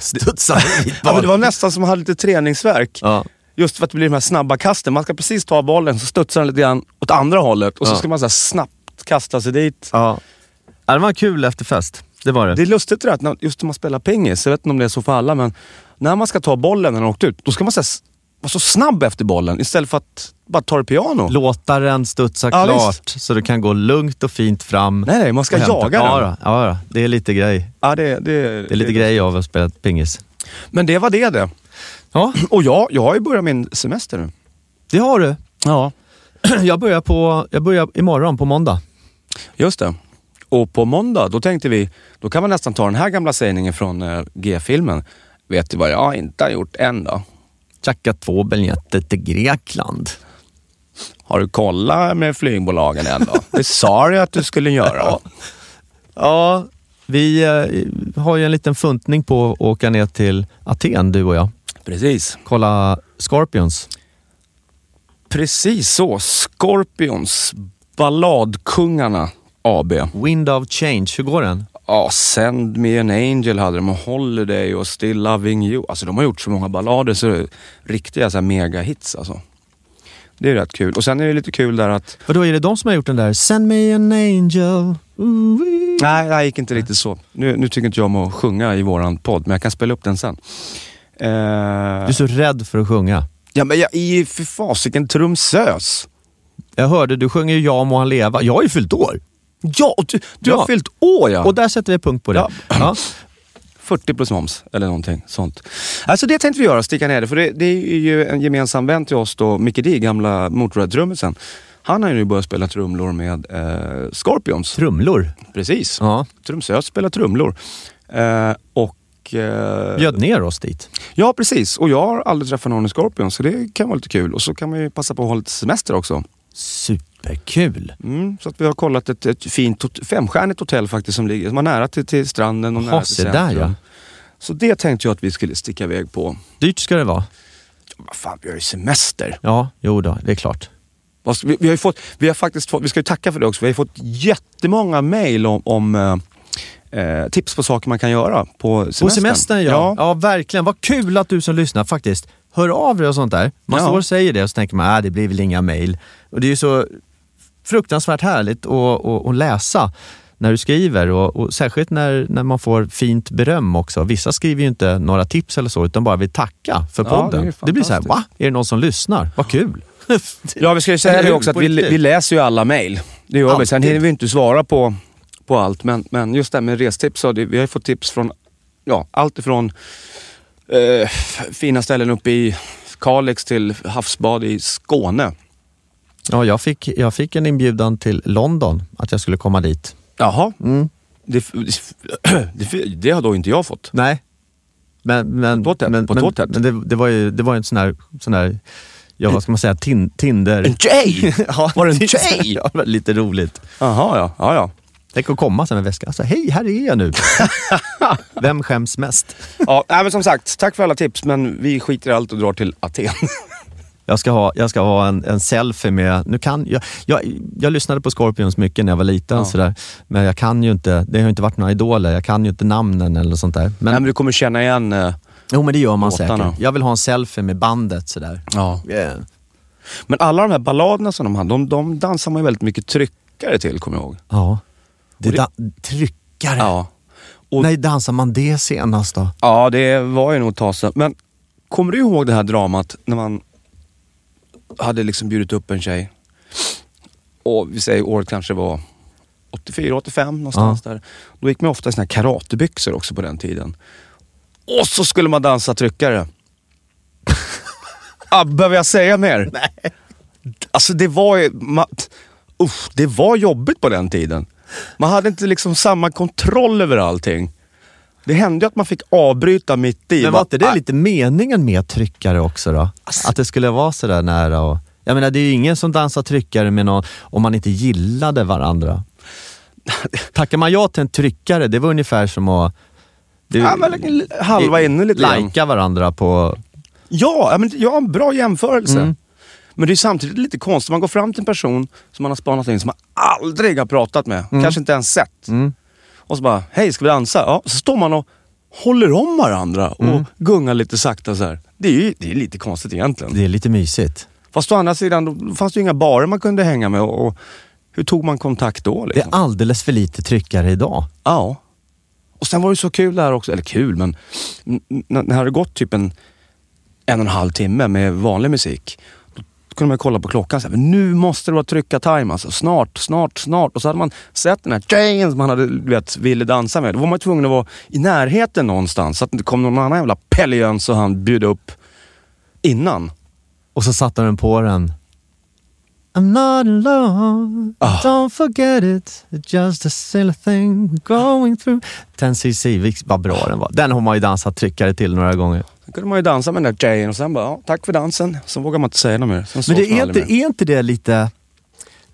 Speaker 1: Studsade
Speaker 2: Ja, men det var nästan som att man hade lite träningsverk.
Speaker 1: Ja.
Speaker 2: Just för att det blir de här snabba kasten. Man ska precis ta bollen, så studsar den lite grann åt andra hållet och så
Speaker 1: Ja.
Speaker 2: ska man så snabbt kasta sig dit.
Speaker 1: Ja. Det var kul efterfest. Det var det.
Speaker 2: Det är lustigt det där, just när man spelar pingis, jag vet inte om det är så för alla, men när man ska ta bollen när den har åkt ut, då ska man så vara så snabb efter bollen istället för att bara ta det piano.
Speaker 1: Låta den studsa
Speaker 2: Ja,
Speaker 1: klart så du kan gå lugnt och fint fram.
Speaker 2: Nej, nej, man ska jaga
Speaker 1: ja,
Speaker 2: den.
Speaker 1: Då, ja, då. det är lite grej.
Speaker 2: Ja, det, det,
Speaker 1: Det är lite grej av att spela pingis.
Speaker 2: Men det var det det.
Speaker 1: Ja,
Speaker 2: Och jag, jag har ju börjat min semester nu.
Speaker 1: det har du.
Speaker 2: Ja.
Speaker 1: Jag börjar, på, jag börjar imorgon på måndag.
Speaker 2: Just det. Och på måndag, då tänkte vi, då kan man nästan ta den här gamla sägningen från eh, G-filmen. Vet du vad jag inte har gjort än då?
Speaker 1: Tjacka två biljetter till Grekland.
Speaker 2: Har du kollat med flygbolagen än då? Det sa du att du skulle göra.
Speaker 1: Ja, vi eh, har ju en liten funtning på att åka ner till Aten, du och jag.
Speaker 2: Precis.
Speaker 1: Kolla Scorpions.
Speaker 2: Precis så. Scorpions, Balladkungarna AB.
Speaker 1: Wind of Change, hur går den?
Speaker 2: Ja, Send Me An Angel hade de och Holiday och Still Loving You. Alltså de har gjort så många ballader så riktiga så här mega-hits alltså. Det är rätt kul. Och sen är det lite kul där att...
Speaker 1: Vadå, är det de som har gjort den där Send me an angel? Ooh-wee.
Speaker 2: Nej, det gick inte riktigt så. Nu, nu tycker inte jag om att sjunga i våran podd, men jag kan spela upp den sen. Eh,
Speaker 1: Du är så rädd för att sjunga.
Speaker 2: Ja, men jag är ju för fasiken trumsös.
Speaker 1: Jag hörde, du sjunger ju Ja må han leva. Jag har ju fyllt år.
Speaker 2: Ja, du, du
Speaker 1: Ja.
Speaker 2: har fyllt år ja.
Speaker 1: Och där sätter vi punkt på det.
Speaker 2: Ja.
Speaker 1: Ja.
Speaker 2: 40 plus moms eller någonting sånt. Alltså det tänkte vi göra, sticka ner det. För det, det är ju en gemensam vän till oss då, Micke D, gamla Motörhead-trummisen. Han har ju nu börjat spela trumlor med eh, Scorpions.
Speaker 1: Trumlor.
Speaker 2: Precis.
Speaker 1: Ja.
Speaker 2: Trumsös spelar trumlor. Eh, och... Eh,
Speaker 1: Bjöd ner oss dit.
Speaker 2: ja, precis. Och jag har aldrig träffat någon i Scorpions, så det kan vara lite kul. Och så kan man ju passa på att ha lite semester också.
Speaker 1: Superkul.
Speaker 2: Mm, så att vi har kollat ett, ett fint femstjärnigt hotell faktiskt som ligger som var nära till, till stranden och
Speaker 1: Jaha,
Speaker 2: nära till
Speaker 1: där, ja.
Speaker 2: Så det tänkte jag att vi skulle sticka iväg på.
Speaker 1: Dyrt ska det vara.
Speaker 2: Vad fan, vi har ju semester.
Speaker 1: Ja, jo då, det är klart.
Speaker 2: Vi, vi har fått, vi har faktiskt fått, vi ska ju tacka för det också, vi har fått jättemånga mejl om, om eh, eh, tips på saker man kan göra på semestern.
Speaker 1: På semestern ja. ja. verkligen. Vad kul att du som lyssnar faktiskt hör av dig och sånt där. Man
Speaker 2: Ja.
Speaker 1: står och säger det och så tänker man, äh, det blir väl inga mejl. Och det är ju så fruktansvärt härligt att, att, att läsa när du skriver och, och särskilt när, när man får fint beröm också. Vissa skriver ju inte några tips eller så utan bara vill tacka för
Speaker 2: Ja,
Speaker 1: podden.
Speaker 2: det är
Speaker 1: det, blir så här, va? Är det någon som lyssnar? Vad kul!
Speaker 2: Ja, vi ska ju säga det också att vi, vi läser ju alla mejl. Det gör vi. Sen hinner vi inte svara på, på allt. Men, men just det här med restips, så det, vi har ju fått tips från ja, allt ifrån eh, fina ställen uppe i Kalix till havsbad i Skåne.
Speaker 1: Ja, jag fick, jag fick en inbjudan till London, att jag skulle komma dit.
Speaker 2: Jaha.
Speaker 1: Mm.
Speaker 2: Det, det, det har då inte jag fått.
Speaker 1: Nej. Men, men,
Speaker 2: På
Speaker 1: men,
Speaker 2: på
Speaker 1: men, men det, det var ju det var en sån här, sån här ja vad ska man säga, tin, Tinder...
Speaker 2: En tjej!
Speaker 1: ja,
Speaker 2: Var det en tjej?
Speaker 1: ja, lite roligt.
Speaker 2: Jaha, ja. ja, ja.
Speaker 1: Tänk att komma sen med väskan säga, hej här är jag nu. Vem skäms mest?
Speaker 2: ja men som sagt, tack för alla tips men vi skiter i allt och drar till Aten.
Speaker 1: Jag ska ha, jag ska ha en, en selfie med, nu kan, jag, jag, jag lyssnade på Scorpions mycket när jag var liten,
Speaker 2: Ja.
Speaker 1: sådär, men jag kan ju inte, det har ju inte varit några idoler, jag kan ju inte namnen eller sånt där. Men,
Speaker 2: Nej, men du kommer känna igen... eh,
Speaker 1: jo men det gör man
Speaker 2: låtarna.
Speaker 1: säkert. Jag vill ha en selfie med bandet sådär.
Speaker 2: ja.
Speaker 1: Yeah.
Speaker 2: Men alla de här balladerna som de hade, de, de dansar man ju väldigt mycket tryckare till, kommer jag ihåg.
Speaker 1: Ja. Det,
Speaker 2: det-
Speaker 1: tryckare.
Speaker 2: Ja. Och,
Speaker 1: När dansar man det senast då?
Speaker 2: ja, det var ju nog ett tag sedan. Men kommer du ihåg det här dramat när man hade liksom bjudit upp en tjej och vi säger året kanske var 84, 85 någonstans där. Då gick man ofta i såna här karatebyxor också på den tiden. Och så skulle man dansa tryckare. ah, behöver jag säga mer? Nej. Alltså det var ju... Man, usch, det var jobbigt på den tiden. Man hade inte liksom samma kontroll över allting. Det hände ju att man fick avbryta mitt i.
Speaker 1: Men var inte det
Speaker 2: "Ah,
Speaker 1: lite meningen med tryckare också då? Att det skulle vara sådär nära och... Jag menar det är ju ingen som dansar tryckare med någon om man inte gillade varandra. Tackar man ja till en tryckare, det var ungefär som att... Det,
Speaker 2: Ja, men halva inne lite grann.
Speaker 1: Lajka varandra på...
Speaker 2: Ja, men ja, en bra jämförelse.
Speaker 1: Mm.
Speaker 2: Men det är samtidigt lite konstigt. Man går fram till en person som man har spanat in, som man aldrig har pratat med. Kanske inte ens sett.
Speaker 1: Mm.
Speaker 2: Och så bara, hej ska vi dansa? Ja, så står man och håller om varandra och
Speaker 1: Mm.
Speaker 2: gungar lite sakta så här. Det är ju det är lite konstigt egentligen.
Speaker 1: Det är lite mysigt.
Speaker 2: Fast å andra sidan, då fanns det ju inga barer man kunde hänga med. Och, och hur tog man kontakt då?
Speaker 1: Det
Speaker 2: Liksom?
Speaker 1: är alldeles för lite tryckare idag.
Speaker 2: Ja. Och sen var det så kul där också, eller kul men när det hade gått typ en, en och en halv timme med vanlig musik. Kunde man kolla på klockan säga, men nu måste det vara trycka time alltså. Snart, snart, snart. Och så hade man sett den här tjejen som man hade, vet, ville dansa med. Då var man tvungen att vara i närheten någonstans så att det inte kom någon annan jävla pellejöns och han bjöd upp innan.
Speaker 1: Och så satte den på den. I'm not alone,
Speaker 2: Ah.
Speaker 1: don't forget it, just a silly thing going through. 10cc, vilk- vad bra den var. Den har man ju dansat tryckare till några gånger.
Speaker 2: Då kunde man ju dansa med den där tjejen och sen bara, ja, tack för dansen. Så vågar man inte säga något mer. Sen
Speaker 1: Men det är, inte, är inte det lite,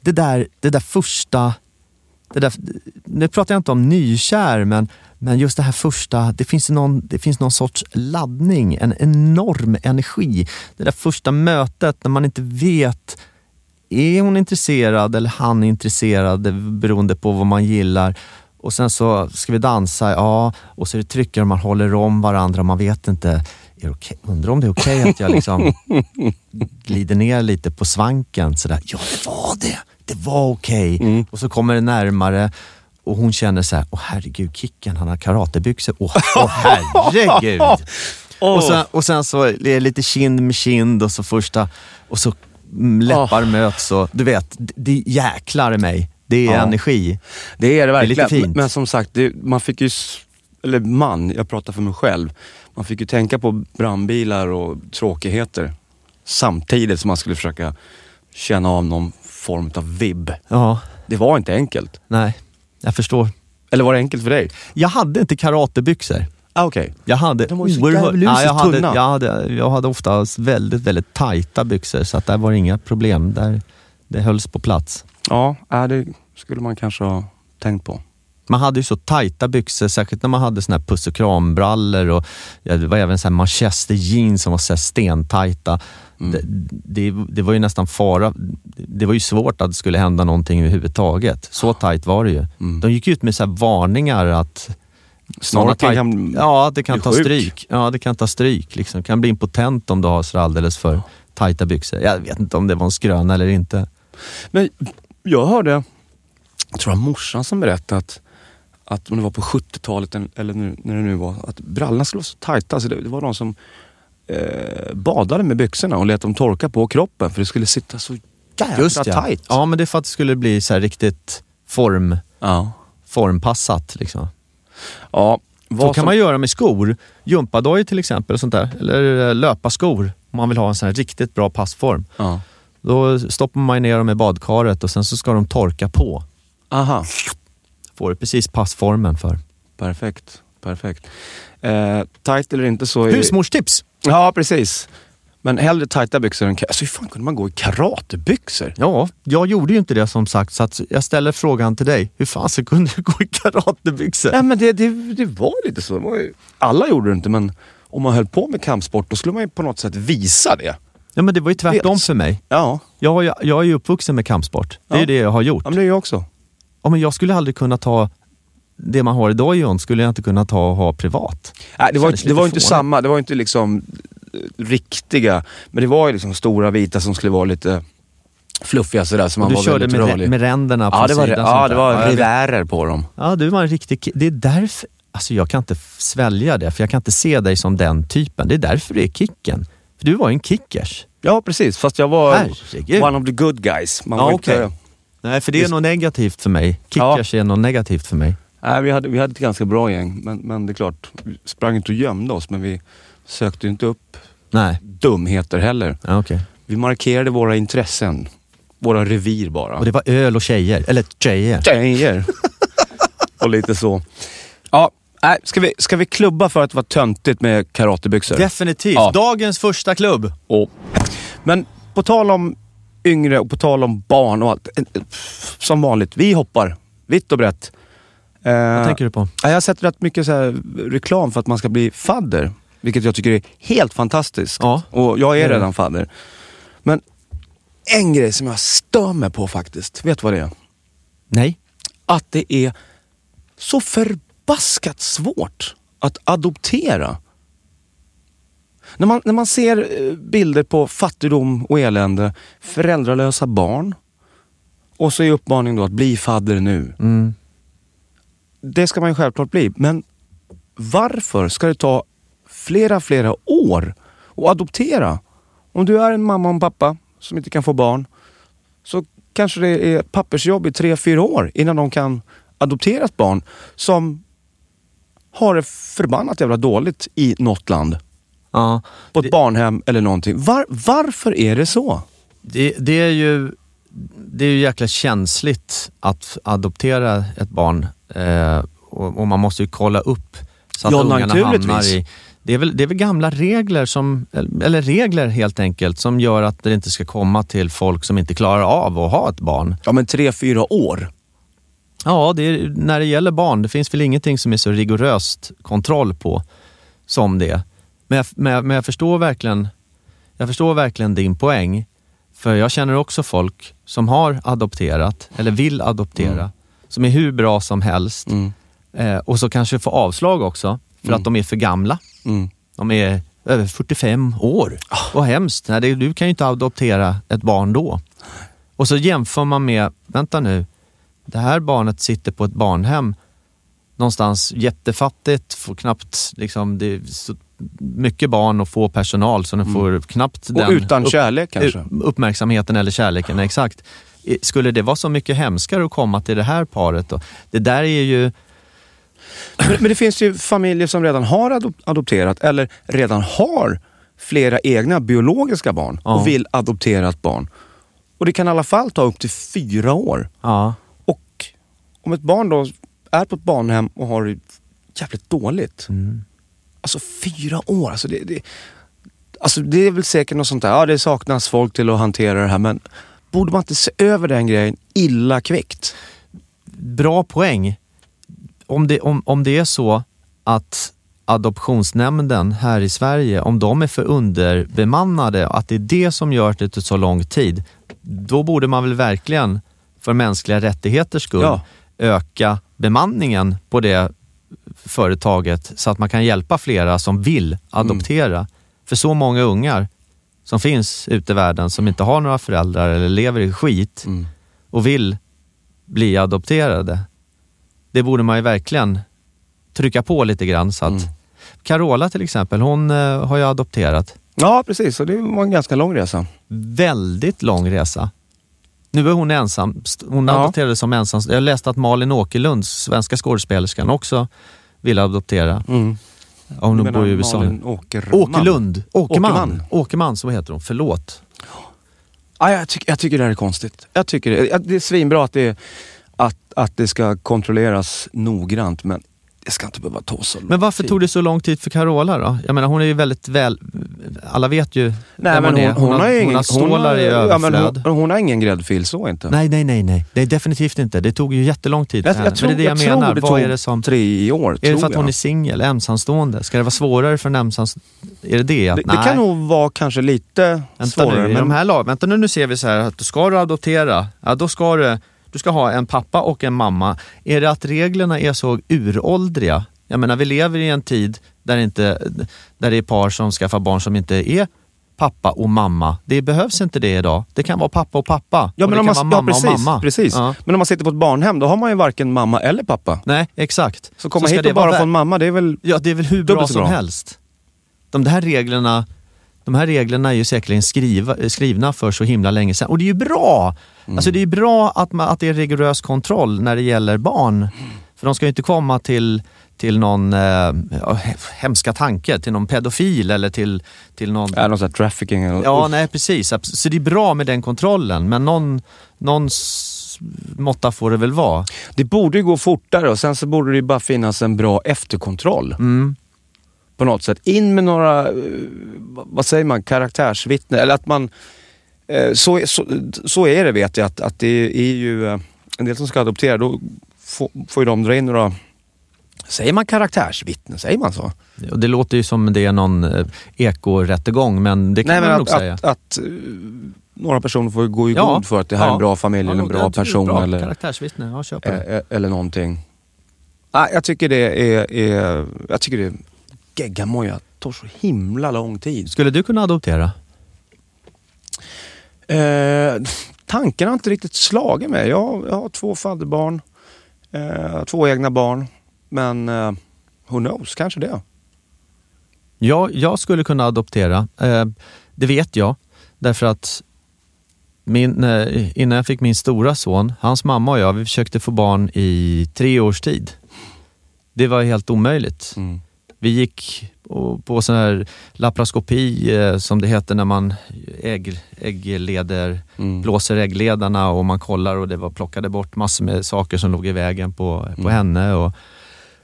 Speaker 1: det där, det där första, det där, nu pratar jag inte om nykär, men, men just det här första, det finns, någon, det finns någon sorts laddning, en enorm energi. Det där första mötet när man inte vet, är hon intresserad eller han intresserad beroende på vad man gillar. Och sen så ska vi dansa, ja, och så är det tryckare och man håller om varandra, man vet inte, är det okej? undrar om det är okej att jag liksom glider ner lite på svanken sådär. Ja, det var det. Det var okej. Och så kommer det närmare och hon känner så här, åh herregud, Kicken han har karatebyxor. Åh, åh herregud.
Speaker 2: Åh.
Speaker 1: Och, sen, och sen så är det lite kind med kind och så första, och så mm, läppar möts och du vet, det, det jäklar i mig. Det är
Speaker 2: Ja.
Speaker 1: energi.
Speaker 2: Det är det
Speaker 1: är lite
Speaker 2: verkligen.
Speaker 1: fint.
Speaker 2: Men som sagt, det, man fick ju, eller man, jag pratar för mig själv. Man fick ju tänka på brandbilar och tråkigheter samtidigt som man skulle försöka känna av någon form av vibb.
Speaker 1: Ja,
Speaker 2: Det var inte enkelt.
Speaker 1: nej, jag förstår.
Speaker 2: Eller var det enkelt för dig?
Speaker 1: Jag hade inte karatebyxor.
Speaker 2: Ah, Okej.
Speaker 1: Jag hade
Speaker 2: De var ju så
Speaker 1: oerhört-
Speaker 2: djävulusiskt
Speaker 1: jag, hade,
Speaker 2: tunna.
Speaker 1: jag, hade, jag hade oftast väldigt, väldigt tajta byxor så att där var det inga problem. Där, det hölls på plats.
Speaker 2: Ja, det skulle man kanske ha tänkt på.
Speaker 1: Man hade ju så tajta byxor, särskilt när man hade såna här puss och krambrallor och ja, det var även så här manchester jeans som var så här stentajta.
Speaker 2: Mm.
Speaker 1: Det, det, det var ju nästan fara. Det var ju svårt att det skulle hända någonting överhuvudtaget. Så tajt var det ju.
Speaker 2: Mm.
Speaker 1: De gick ut med så varningar att
Speaker 2: Snorken kan
Speaker 1: Ja, det kan ta
Speaker 2: sjuk.
Speaker 1: stryk. Ja, det kan ta stryk. Liksom. Kan bli impotent om du har så alldeles för tajta byxor. Jag vet inte om det var en skröna eller inte.
Speaker 2: Men jag hörde, jag tror det var morsan som berättade att, att om det var på 70-talet en- eller nu, när det nu var, att brallorna skulle vara så tajta. Så det, det var de som eh, badade med byxorna och lät dem torka på kroppen för det skulle sitta så jävla tajt.
Speaker 1: Ja, men det är för att det skulle bli så här riktigt form,
Speaker 2: Ja.
Speaker 1: formpassat. Liksom.
Speaker 2: ja
Speaker 1: Så
Speaker 2: vad
Speaker 1: kan
Speaker 2: som,
Speaker 1: man göra med skor. Gympadojor till exempel, och sånt där. eller eh, löparskor. Om man vill ha en sån här riktigt bra passform.
Speaker 2: ja.
Speaker 1: Då stoppar man ner dem i badkaret och sen så ska de torka på.
Speaker 2: Aha,
Speaker 1: Får du precis passformen för.
Speaker 2: perfekt. Perfekt. Eh, tajt eller inte så... är-
Speaker 1: Husmorstips!
Speaker 2: Ja, precis. Men hellre tajta byxor än... Alltså hur fan kunde man gå i karatebyxor?
Speaker 1: Ja, jag gjorde ju inte det som sagt, så att jag ställer frågan till dig. Hur fan så kunde du gå i karatebyxor?
Speaker 2: Nej men det, det, det var lite så. Var ju, alla gjorde det inte men om man höll på med kampsport då skulle man ju på något sätt visa det.
Speaker 1: Ja, men det var ju tvärtom
Speaker 2: Vet.
Speaker 1: för mig.
Speaker 2: Ja,
Speaker 1: Jag, ju- jag är ju uppvuxen med kampsport. Det är
Speaker 2: Ja.
Speaker 1: det jag har gjort.
Speaker 2: ja men det är jag också.
Speaker 1: Ja, men jag skulle aldrig kunna ta det man har i dojon skulle jag inte kunna ta och ha privat.
Speaker 2: Nej, det var, det var inte samma, det var inte liksom eh, riktiga, men det var ju liksom stora vita som skulle vara lite fluffiga sådär så man
Speaker 1: du
Speaker 2: var
Speaker 1: körde
Speaker 2: väldigt
Speaker 1: med, med ränderna från
Speaker 2: ja, det var,
Speaker 1: sidan.
Speaker 2: ja, det var rivärer på dem.
Speaker 1: Ja, du var en riktig Det är därför... Alltså jag kan inte svälja det, för jag kan inte se dig som den typen. Det är därför det är kicken. För du var ju en kickers.
Speaker 2: Ja precis, fast jag var
Speaker 1: Herregud.
Speaker 2: one of the good guys. Man
Speaker 1: Ja,
Speaker 2: var
Speaker 1: okej.
Speaker 2: inte,
Speaker 1: Nej, för det är
Speaker 2: Just-
Speaker 1: något negativt för mig. Kickers är något negativt för mig.
Speaker 2: nej, vi, hade, vi hade ett ganska bra gäng, men, men det är klart, vi sprang inte och gömde oss men vi sökte inte upp
Speaker 1: Nej,
Speaker 2: dumheter heller.
Speaker 1: ja, okej.
Speaker 2: Vi markerade våra intressen. Våra revir bara.
Speaker 1: Och det var öl och tjejer. Eller tjejer.
Speaker 2: Tjejer. och lite så. Ja, nej, ska, vi, ska vi klubba för att vara töntigt med karatebyxor?
Speaker 1: Definitivt.
Speaker 2: Ja.
Speaker 1: Dagens första klubb.
Speaker 2: Och, men på tal om yngre och på tal om barn och allt. Som vanligt, vi hoppar vitt och brett. Eh,
Speaker 1: Vad tänker du på?
Speaker 2: ja, Jag har sett rätt mycket så här reklam för att man ska bli fadder. Vilket jag tycker är helt fantastiskt.
Speaker 1: Ja.
Speaker 2: Och jag är redan fadder. Men en grej som jag stör mig på faktiskt, vet du vad det är?
Speaker 1: Nej.
Speaker 2: Att det är så förbaskat svårt att adoptera. När man, när man ser eh, bilder på fattigdom och elände, föräldralösa barn och så är uppmaningen då att bli fadder nu.
Speaker 1: Mm.
Speaker 2: Det ska man ju självklart bli, men varför ska det ta flera, flera år att adoptera? Om du är en mamma och en pappa som inte kan få barn så kanske det är pappersjobb i tre, fyra år innan de kan adoptera ett barn som har det förbannat jävla dåligt i något land.
Speaker 1: Ja.
Speaker 2: På ett barnhem eller någonting. Var, varför är det så?
Speaker 1: Det, det, är ju, det är ju jäkla känsligt att adoptera ett barn eh, och, och man måste ju kolla upp så att
Speaker 2: Ja,
Speaker 1: ungarna hamnar
Speaker 2: naturligtvis.
Speaker 1: i... Det är, väl, det är väl gamla regler, som, eller regler helt enkelt, som gör att det inte ska komma till folk som inte klarar av att ha ett barn.
Speaker 2: Ja men tre, fyra år.
Speaker 1: Ja, det är, när det gäller barn, det finns väl ingenting som är så rigoröst kontroll på som det. Men jag, men jag, men jag, förstår verkligen, jag förstår verkligen din poäng. För jag känner också folk som har adopterat, eller vill adoptera, som är hur bra som helst.
Speaker 2: Mm.
Speaker 1: Eh, och så kanske får avslag också, för att de är för gamla.
Speaker 2: Mm.
Speaker 1: De är över 45 år. Vad hemskt. Nej, det, du kan ju inte adoptera ett barn då. Och så jämför man med, vänta nu, det här barnet sitter på ett barnhem någonstans jättefattigt, får knappt, liksom, det mycket barn och få personal så de får knappt
Speaker 2: Mm. Och
Speaker 1: den
Speaker 2: utan kärlek kanske.
Speaker 1: u- uppmärksamheten eller kärleken. Exakt. I- Skulle det vara så mycket hemskare att komma till det här paret? Då? Det där är ju...
Speaker 2: Men, men det finns ju familjer som redan har adop- adopterat eller redan har flera egna biologiska barn
Speaker 1: Ja.
Speaker 2: och vill adoptera ett barn. Och det kan i alla fall ta upp till fyra år.
Speaker 1: Ja,
Speaker 2: Och om ett barn då är på ett barnhem och har det jävligt dåligt.
Speaker 1: Mm.
Speaker 2: Alltså fyra år, alltså det, det, alltså det är väl säkert något sånt där, ja det saknas folk till att hantera det här men borde man inte se över den grejen illa kvickt?
Speaker 1: bra poäng. Om det, om, om det är så att adoptionsnämnden här i Sverige, om de är för underbemannade, att det är det som gör att det tar så lång tid, då borde man väl verkligen för mänskliga rättigheters skull
Speaker 2: Ja.
Speaker 1: öka bemanningen på det företaget så att man kan hjälpa flera som vill adoptera. För så många ungar som finns ute i världen som inte har några föräldrar eller lever i skit och vill bli adopterade. Det borde man ju verkligen trycka på lite grann. Så att Carola till exempel, hon eh, har ju adopterat.
Speaker 2: Ja precis, och det var en ganska lång resa.
Speaker 1: Väldigt lång resa. Nu är hon ensam. Hon
Speaker 2: Ja.
Speaker 1: adopterade som ensam. Jag läste att Malin Åkerlund, svenska skådespelerskan, också ville adoptera.
Speaker 2: Mm.
Speaker 1: Hon
Speaker 2: Du
Speaker 1: bor i USA.
Speaker 2: Malin Åkerman?
Speaker 1: Åkerlund. Åkerman.
Speaker 2: Åkerman.
Speaker 1: Åkerman. så heter hon. Förlåt.
Speaker 2: Ja, jag, tycker, jag tycker det här är konstigt. Jag tycker det, det är svinbra att det, att, att det ska kontrolleras noggrant men det ska inte behöva ta så lång
Speaker 1: Men varför
Speaker 2: tid.
Speaker 1: tog det så lång tid för Carola då? Jag menar hon är ju väldigt väl... Alla vet ju
Speaker 2: Nej, men
Speaker 1: hon, är.
Speaker 2: hon, hon, har ingen,
Speaker 1: hon stålar i
Speaker 2: ja,
Speaker 1: överflöd.
Speaker 2: hon, hon har ingen gräddfil så inte.
Speaker 1: Nej, nej, nej, nej. Det är definitivt inte. Det tog ju jättelång tid
Speaker 2: jag,
Speaker 1: för
Speaker 2: jag,
Speaker 1: henne.
Speaker 2: tror,
Speaker 1: Men det är det jag,
Speaker 2: jag
Speaker 1: menar.
Speaker 2: det
Speaker 1: Vad är det som...
Speaker 2: tre år.
Speaker 1: Är det för att hon
Speaker 2: jag.
Speaker 1: är singel, ensamstående? Ska det vara svårare för en ensamstående? Är det det? Att,
Speaker 2: det, det
Speaker 1: nej.
Speaker 2: kan nog vara kanske lite
Speaker 1: Vänta
Speaker 2: svårare.
Speaker 1: nu,
Speaker 2: men,
Speaker 1: de här lag, vänta nu, nu ser vi så här att ska du adoptera, ja då ska du, du ska ha en pappa och en mamma. Är det att reglerna är så uråldriga? Jag menar vi lever i en tid där, inte, där det är par som skaffar barn som inte är pappa och mamma. Det behövs inte det idag. Det kan vara pappa och pappa.
Speaker 2: ja,
Speaker 1: och
Speaker 2: men
Speaker 1: det
Speaker 2: om
Speaker 1: kan
Speaker 2: man,
Speaker 1: vara
Speaker 2: ja,
Speaker 1: mamma
Speaker 2: precis,
Speaker 1: och mamma.
Speaker 2: precis.
Speaker 1: Ja.
Speaker 2: Men om man sitter på ett barnhem då har man ju varken mamma eller pappa.
Speaker 1: Nej, exakt.
Speaker 2: Så komma hit och bara
Speaker 1: vara
Speaker 2: få en mamma, det är väl...
Speaker 1: Ja, det är väl hur bra
Speaker 2: så
Speaker 1: som
Speaker 2: bra.
Speaker 1: helst. De här reglerna de här reglerna är ju säkerligen skriva, skrivna för så himla länge sedan. Och det är ju bra!
Speaker 2: Mm.
Speaker 1: Alltså det är bra att, man, att det är rigorös kontroll när det gäller barn. För de ska ju inte komma till, till någon eh, ja, hemska tanke, till någon pedofil eller till, till någon...
Speaker 2: Är någon sån trafficking? eller-
Speaker 1: Ja, nej precis. Så det är bra med den kontrollen, men någon, någon måtta får det väl vara.
Speaker 2: Det borde ju gå fortare och sen så borde det bara finnas en bra efterkontroll.
Speaker 1: Mm.
Speaker 2: På något sätt. In med några, eh, vad- säger man, karaktärsvittnen. Eller att man... eh, Så, så, så är det vet jag, att, att det är ju eh, en del som ska adoptera. Då får, får ju de dra in några... Säger man karaktärsvittnen? Säger man så?
Speaker 1: Det låter ju som det är någon ekorättegång, men det kan
Speaker 2: Nej,
Speaker 1: man
Speaker 2: men
Speaker 1: nog
Speaker 2: att,
Speaker 1: säga.
Speaker 2: att, att några personer får gå i
Speaker 1: Ja.
Speaker 2: god för att det här är
Speaker 1: Ja.
Speaker 2: en bra familj
Speaker 1: Ja,
Speaker 2: eller en bra person.
Speaker 1: Bra.
Speaker 2: Eller,
Speaker 1: Karaktärsvittne, jag köper
Speaker 2: eller någonting. Nej, jag tycker det är... är jag tycker det är geggamoja. Tar så himla lång tid.
Speaker 1: Skulle du kunna adoptera?
Speaker 2: Eh, tanken har inte riktigt slagit mig. Jag, jag har två fadderbarn, eh, två egna barn. Men eh, who knows, kanske det.
Speaker 1: Ja, jag skulle kunna adoptera. Eh, det vet jag. Därför att min, eh, innan jag fick min stora son, hans mamma och jag, vi försökte få barn i tre års tid. Det var helt omöjligt.
Speaker 2: Mm.
Speaker 1: Vi gick på, sån här laparoskopi, eh, som det heter när man ägg, äggleder,
Speaker 2: Mm.
Speaker 1: blåser äggledarna och man kollar och det var plockade bort massor med saker som låg i vägen på, på
Speaker 2: Mm.
Speaker 1: henne. Och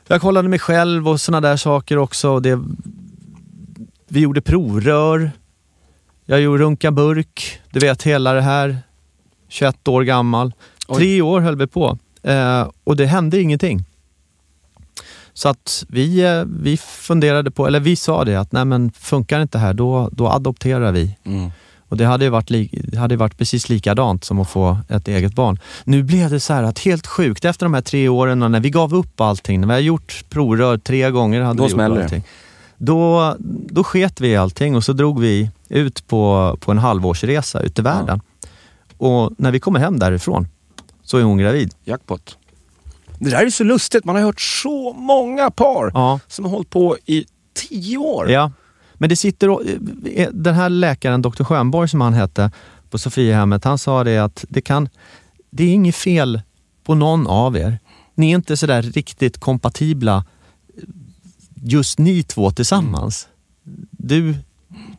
Speaker 1: jag kollade mig själv och såna där saker också. Och det, vi gjorde provrör. Jag gjorde runka burk. Du vet hela det här. 21 år gammal.
Speaker 2: Oj.
Speaker 1: Tre år höll vi på eh, och det hände ingenting. Så att vi, eh, vi funderade på, eller vi sa det att nej men funkar inte här då, då adopterar vi.
Speaker 2: Mm.
Speaker 1: Och det hade ju varit, li, det hade varit precis likadant som att få ett eget barn. Nu blev det så här att helt sjukt, efter de här tre åren när vi gav upp allting, när vi har gjort provrör tre gånger, hade
Speaker 2: Då
Speaker 1: vi gjort
Speaker 2: det.
Speaker 1: allting. Då, då sket vi i allting och så drog vi ut på, på en halvårsresa ut i världen. Och när vi kommer hem därifrån så är hon gravid.
Speaker 2: Jackpot. Det där är så lustigt. Man har hört så många par
Speaker 1: Ja.
Speaker 2: som har hållit på i tio år?
Speaker 1: Ja, men det sitter... och- eh, Den här läkaren, Dr. Schönborg som han hette, på Sofiahemmet, han sa det att det kan... Det är inget fel på någon av er. Ni är inte sådär riktigt kompatibla, just ni två tillsammans. Du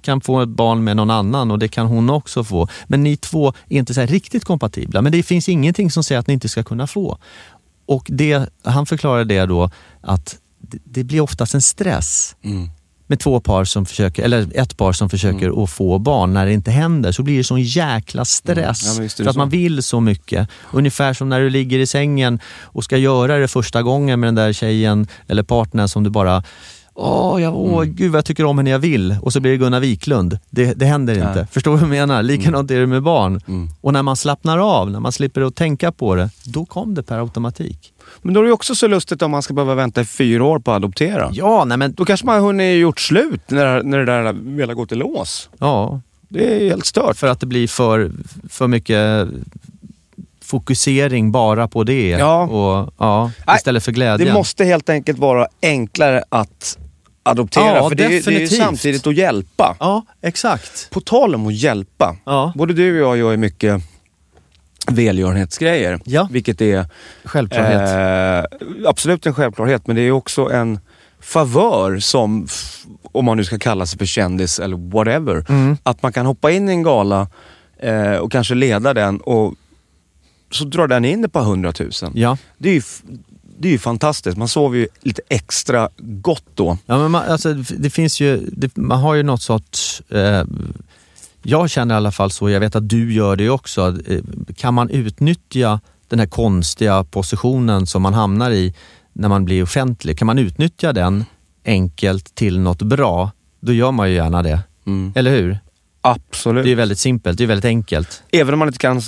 Speaker 1: kan få ett barn med någon annan och det kan hon också få. Men ni två är inte så riktigt kompatibla. Men det finns ingenting som säger att ni inte ska kunna få. Och det, han förklarade det då att det, blir oftast en stress
Speaker 2: Mm.
Speaker 1: med två par som försöker, eller ett par som försöker att få barn. När det inte händer så blir det sån jäkla stress.
Speaker 2: Mm. Ja,
Speaker 1: för att
Speaker 2: så.
Speaker 1: man vill så mycket. Ungefär som när du ligger i sängen och ska göra det första gången med den där tjejen eller partnern som du bara Åh, jag, åh
Speaker 2: Mm.
Speaker 1: gud vad jag tycker om henne jag vill. Och så blir det Gunnar Wiklund. Det, det händer inte. Förstår du vad jag menar? Likadant är det med barn.
Speaker 2: Mm.
Speaker 1: Och när man slappnar av, när man slipper att tänka på det, då kom det per automatik.
Speaker 2: Men då är det också så lustigt om man ska behöva vänta i fyra år på att adoptera.
Speaker 1: Ja, nej men...
Speaker 2: Då kanske man har hunnit gjort slut när, när det där har gått i lås.
Speaker 1: Ja,
Speaker 2: Det är helt stört.
Speaker 1: för att det blir för, för mycket fokusering bara på det.
Speaker 2: Ja.
Speaker 1: Och, ja,
Speaker 2: Nej,
Speaker 1: istället för glädjen.
Speaker 2: Det måste helt enkelt vara enklare att adoptera.
Speaker 1: Ja,
Speaker 2: för det ju- det är ju
Speaker 1: definitivt.
Speaker 2: samtidigt att hjälpa.
Speaker 1: Ja, exakt.
Speaker 2: På tal om att hjälpa.
Speaker 1: Ja.
Speaker 2: Både du och jag gör ju mycket välgörenhetsgrejer.
Speaker 1: Ja.
Speaker 2: Vilket är
Speaker 1: Självklarhet.
Speaker 2: eh, absolut en självklarhet, men det är också en favör som, om man nu ska kalla sig för kändis eller whatever,
Speaker 1: Mm.
Speaker 2: att man kan hoppa in i en gala eh, och kanske leda den och så drar den in ett par hundratusen.
Speaker 1: Ja.
Speaker 2: Det är ju, det är ju fantastiskt. Man sover ju lite extra gott då.
Speaker 1: Ja, men man, alltså, det finns ju, det, man har ju något sorts... Eh, jag känner i alla fall så, jag vet att du gör det också. Eh, kan man utnyttja den här konstiga positionen som man hamnar i när man blir offentlig, kan man utnyttja den enkelt till något bra, då gör man ju gärna det.
Speaker 2: Mm.
Speaker 1: Eller hur?
Speaker 2: Absolut.
Speaker 1: Det är väldigt simpelt, det är väldigt enkelt.
Speaker 2: Även om man inte kan eh,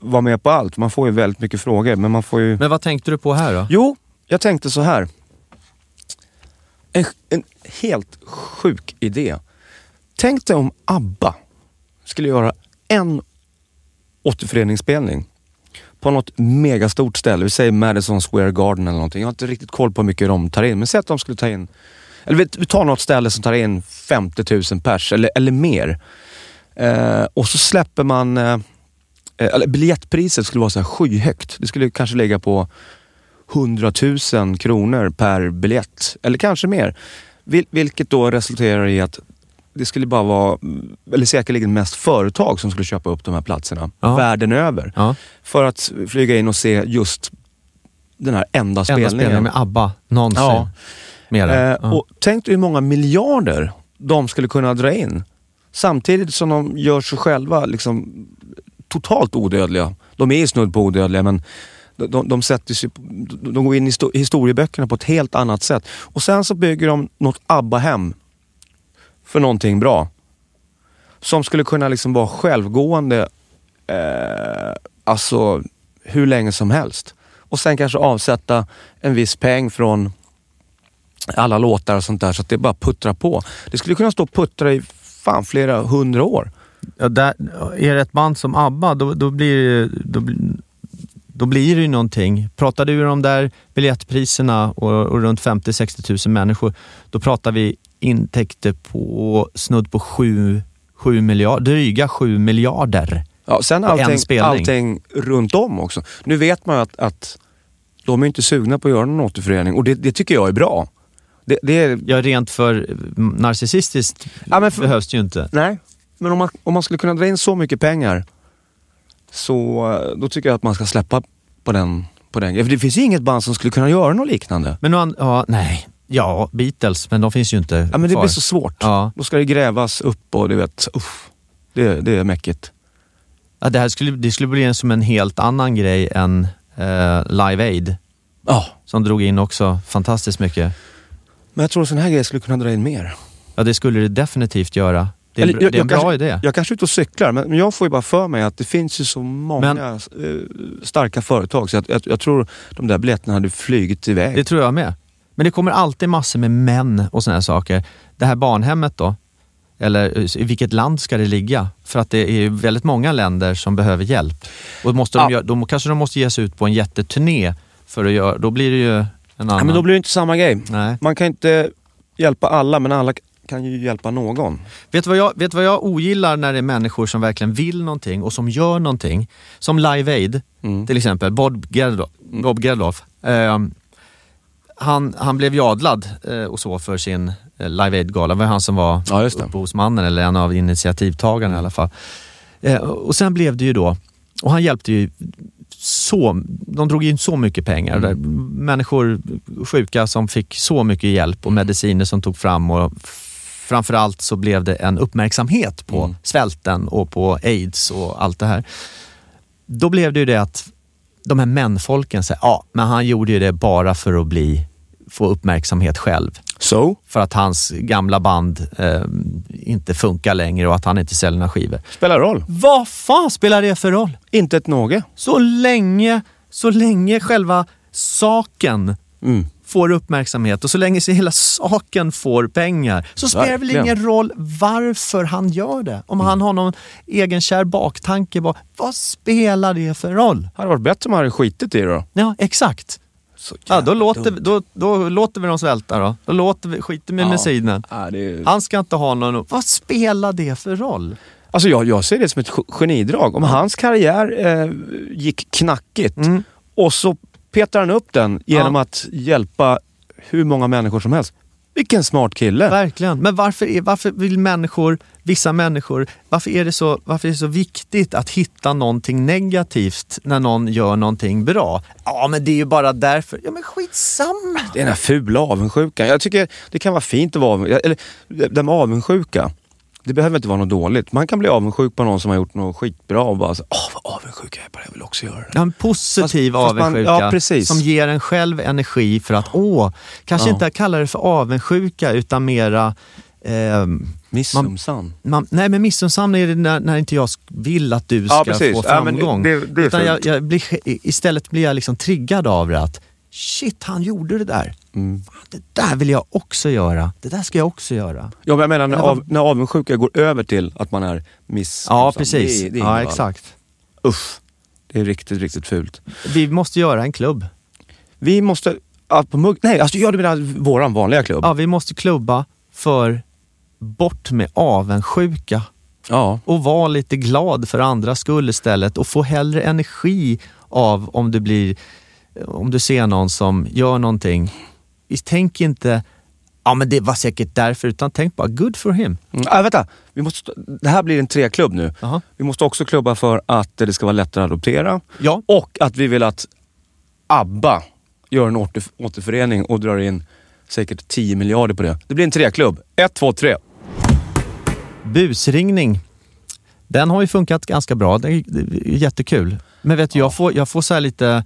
Speaker 2: vara med på allt. Man får ju väldigt mycket frågor, men man får ju...
Speaker 1: Men vad tänkte du på här då?
Speaker 2: Jo, jag tänkte så här. En, en helt sjuk idé. Tänk dig om ABBA skulle göra en återföreningsspelning på något megastort ställe. Vi säger Madison Square Garden eller någonting. Jag har inte riktigt koll på hur mycket de tar in. Men säg att de skulle ta in, eller vi, vi tar något ställe som tar in 50 000 pers eller, eller mer. Eh, och så släpper man, eh, eller biljettpriset skulle vara så här skyhögt. Det skulle kanske ligga på 100 000 kronor per biljett, eller kanske mer. Vil, vilket då resulterar i att det skulle bara vara, eller säkerligen mest företag som skulle köpa upp de här platserna
Speaker 1: Ja.
Speaker 2: världen över.
Speaker 1: Ja.
Speaker 2: För att flyga in och se just den här enda
Speaker 1: Enda
Speaker 2: spelningen.
Speaker 1: spelningen med ABBA någonsin.
Speaker 2: Ja.
Speaker 1: Mera.
Speaker 2: Eh, och tänk dig hur många miljarder de skulle kunna dra in. Samtidigt som de gör sig själva liksom totalt odödliga. De är ju snudd på odödliga men de, de, sätter sig, de går in i histo- historieböckerna på ett helt annat sätt. Och sen så bygger de något ABBA-hem för någonting bra. Som skulle kunna liksom vara självgående eh, alltså hur länge som helst. Och sen kanske avsätta en viss peng från alla låtar och sånt där så att det bara puttrar på. Det skulle kunna stå och puttra i fan flera hundra år.
Speaker 1: Ja, där, är det ett band som ABBA, då, då, blir, då, då blir det ju någonting. Pratar du om de där biljettpriserna och, och runt 50-60 000 människor, då pratar vi intäkter på snudd på 7, 7 miljarder, dryga 7 miljarder.
Speaker 2: Ja, sen allting, allting runt om också. Nu vet man att, att de är inte sugna på att göra någon återförening och det, det tycker jag är bra. Det, det är,
Speaker 1: Ja, rent för narcissistiskt
Speaker 2: Ja, för-
Speaker 1: behövs det ju inte.
Speaker 2: nej, men om man, om man skulle kunna dra in så mycket pengar så eh, då tycker jag att man ska släppa på den. På den. För det finns ju inget band som skulle kunna göra något liknande.
Speaker 1: Men an- ja, nej, ja, Beatles, men de finns ju inte
Speaker 2: Ja, men det
Speaker 1: kvar.
Speaker 2: blir så svårt.
Speaker 1: Ja.
Speaker 2: Då ska det grävas upp och du vet, uff, det, det är mäckigt.
Speaker 1: Ja, det här skulle, det skulle bli en, som en helt annan grej än eh, Live Aid,
Speaker 2: Ja,
Speaker 1: som drog in också fantastiskt mycket.
Speaker 2: Men jag tror att sån här grejer skulle kunna dra in mer.
Speaker 1: Ja, det skulle det definitivt göra. Det är,
Speaker 2: Eller,
Speaker 1: en
Speaker 2: jag-
Speaker 1: det är en bra
Speaker 2: kanske-
Speaker 1: idé.
Speaker 2: Jag kanske är ute och cyklar, men jag får ju bara för mig att det finns ju så många
Speaker 1: Men-
Speaker 2: eh, starka företag så jag, jag, jag tror de där biljetterna hade flugit iväg.
Speaker 1: Det tror jag med. Men det kommer alltid massor med män och såna här saker. Det här barnhemmet då, eller eh, i vilket land ska det ligga? För att det är väldigt många länder som behöver hjälp. Och måste de
Speaker 2: Ja.
Speaker 1: göra, då kanske de måste ge sig ut på en jätteturné för att göra, då blir det ju en annan...
Speaker 2: ja, men då blir det inte samma grej.
Speaker 1: Nej.
Speaker 2: Man kan inte hjälpa alla, men alla kan ju hjälpa någon.
Speaker 1: Vet du vad jag, vet vad jag ogillar när det är människor som verkligen vill någonting och som gör någonting? Som Live Aid till exempel, Bob Geldof. Bob Geldof. Eh, han, han blev ju adlad eh, och så för sin eh, Live Aid-gala. Det var han som var
Speaker 2: Ja,
Speaker 1: upphovsmannen eller en av initiativtagarna i alla fall. Eh, och sen blev det ju då, och han hjälpte ju så, de drog in så mycket pengar. Där Människor sjuka som fick så mycket hjälp och mediciner som tog fram och framförallt så blev det en uppmärksamhet på svälten och på aids och allt det här. Då blev det ju det att de här mänfolken säger, ja men han gjorde ju det bara för att bli, få uppmärksamhet själv
Speaker 2: So,
Speaker 1: för att hans gamla band eh, inte funkar längre och att han inte säljer några skivor.
Speaker 2: spelar roll.
Speaker 1: Vad fan spelar det för roll?
Speaker 2: Inte ett något.
Speaker 1: Så länge, så länge själva saken
Speaker 2: Mm.
Speaker 1: får uppmärksamhet och så länge så hela saken får pengar så spelar det väl ingen roll varför han gör det. Om han har någon egen kär baktanke, vad, vad spelar det för roll?
Speaker 2: Hade varit bättre om han hade skitit i det då.
Speaker 1: Ja, exakt. Ja, då, låter,
Speaker 2: dumt.
Speaker 1: då, då låter vi dem svälta då. Då låter vi, skiter med medicinen.
Speaker 2: Ja, är...
Speaker 1: Han ska inte ha någon... Vad spelar det för roll?
Speaker 2: Alltså jag, jag ser det som ett ge- genidrag. Om hans karriär eh, gick knackigt och så petar han upp den genom
Speaker 1: Mm. Ja.
Speaker 2: att hjälpa hur många människor som helst. Vilken smart kille.
Speaker 1: Verkligen. Men varför, är, varför vill människor, vissa människor, varför är, det så, varför är det så viktigt att hitta någonting negativt när någon gör någonting bra? Ja, men det är ju bara därför. Ja, men skitsamma.
Speaker 2: Det är den här fula avundsjukan. Jag tycker det kan vara fint att vara avundsjuk. Eller det med avundsjuka. Det behöver inte vara något dåligt. Man kan bli avundsjuk på någon som har gjort något skitbra och bara så, åh vad avundsjuk jag är på det, jag vill också göra det.
Speaker 1: Ja, en positiv
Speaker 2: Fast- fast man-
Speaker 1: avundsjuka
Speaker 2: ja, precis.
Speaker 1: som ger en själv energi för att, åh, kanske
Speaker 2: Ja.
Speaker 1: inte kalla det för avundsjuka utan mera ehm,
Speaker 2: Missunnsam.
Speaker 1: nej men missunnsam är det när, när inte jag vill att du ska
Speaker 2: Ja,
Speaker 1: få
Speaker 2: Ja, det-
Speaker 1: framgång.
Speaker 2: det- det är
Speaker 1: Utan jag, jag blir, istället blir jag liksom triggad av det att shit, han gjorde det där.
Speaker 2: Mm.
Speaker 1: Det där vill jag också göra. Det där ska jag också göra.
Speaker 2: Ja, men jag menar när, av, när avundsjuka går över till att man är missunnsam.
Speaker 1: Ja, precis.
Speaker 2: Det, det
Speaker 1: ja, exakt.
Speaker 2: Usch. Det är riktigt, riktigt fult.
Speaker 1: Vi måste göra en klubb.
Speaker 2: Vi måste... Ja, på mugg, nej, alltså gör du menar våran vanliga klubb?
Speaker 1: Ja, vi måste klubba för bort med avundsjuka
Speaker 2: Ja.
Speaker 1: och vara lite glad för andras skull istället och få hellre energi av om du blir, om du ser någon som gör någonting. Tänk inte, ja men det var säkert därför, utan tänk bara good for him.
Speaker 2: Mm. Ah, vänta, vi måste, det här blir en treklubb nu.
Speaker 1: Jaha.
Speaker 2: Vi måste också klubba för att det ska vara lättare att adoptera.
Speaker 1: Ja.
Speaker 2: Och att vi vill att ABBA gör en åter, återförening och drar in säkert 10 miljarder på det. Det blir en treklubb. Ett, två, tre.
Speaker 1: Busringning, den har ju funkat ganska bra. Det är, jättekul. Men vet du, jag får, jag får så här lite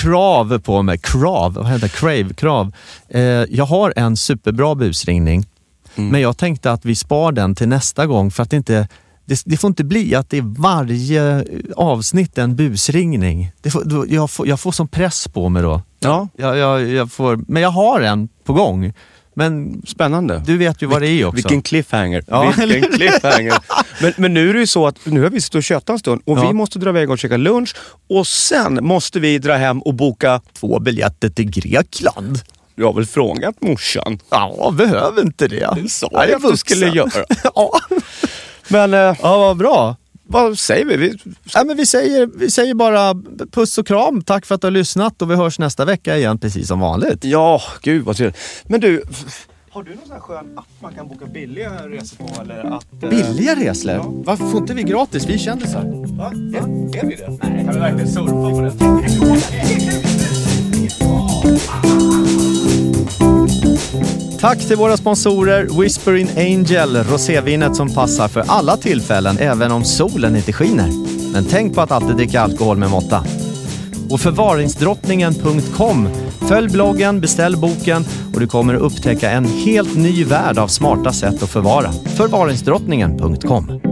Speaker 1: krav på mig. Krav, vad heter? Crave, krav. Eh, jag har en superbra busringning, men jag tänkte att vi spar den till nästa gång för att det inte det, det får inte bli att det är varje avsnitt en busringning. Det får, då, jag, får, jag får som press på mig då.
Speaker 2: Ja,
Speaker 1: Jag, jag, jag får, men jag har en på gång. Men
Speaker 2: spännande.
Speaker 1: du vet ju vad det är också.
Speaker 2: Vilken cliffhanger.
Speaker 1: Ja.
Speaker 2: Vilken cliffhanger. Men, men nu är det ju så att nu har vi suttit och tjötat en stund och
Speaker 1: Ja.
Speaker 2: vi måste dra iväg och käka lunch och sen måste vi dra hem och boka...
Speaker 1: Två biljetter till Grekland.
Speaker 2: Jag har väl frågat morsan.
Speaker 1: Ja, behöver inte det.
Speaker 2: Det sa
Speaker 1: Jag
Speaker 2: att du skulle göra.
Speaker 1: ja.
Speaker 2: Men eh,
Speaker 1: ja, vad bra.
Speaker 2: Vad säger vi? vi
Speaker 1: Ja, men vi, säger, vi säger bara puss och kram. Tack för att du har lyssnat och vi hörs nästa vecka igen precis som vanligt.
Speaker 2: Ja, gud vad trevligt. Men du, har du någon sån här skön app man kan boka billiga resor på? Eller att, eh,
Speaker 1: Billiga resor? Varför får inte vi gratis? Vi är kändisar.
Speaker 2: Va? Är, är vi det? Nej, kan vi verkligen surfa på det?
Speaker 1: Tack till våra sponsorer Whispering Angel, rosévinet som passar för alla tillfällen, även om solen inte skiner. Men tänk på att alltid dricka alkohol med måtta. Och förvaringsdrottningen.com. Följ bloggen, beställ boken och du kommer att upptäcka en helt ny värld av smarta sätt att förvara. Förvaringsdrottningen.com.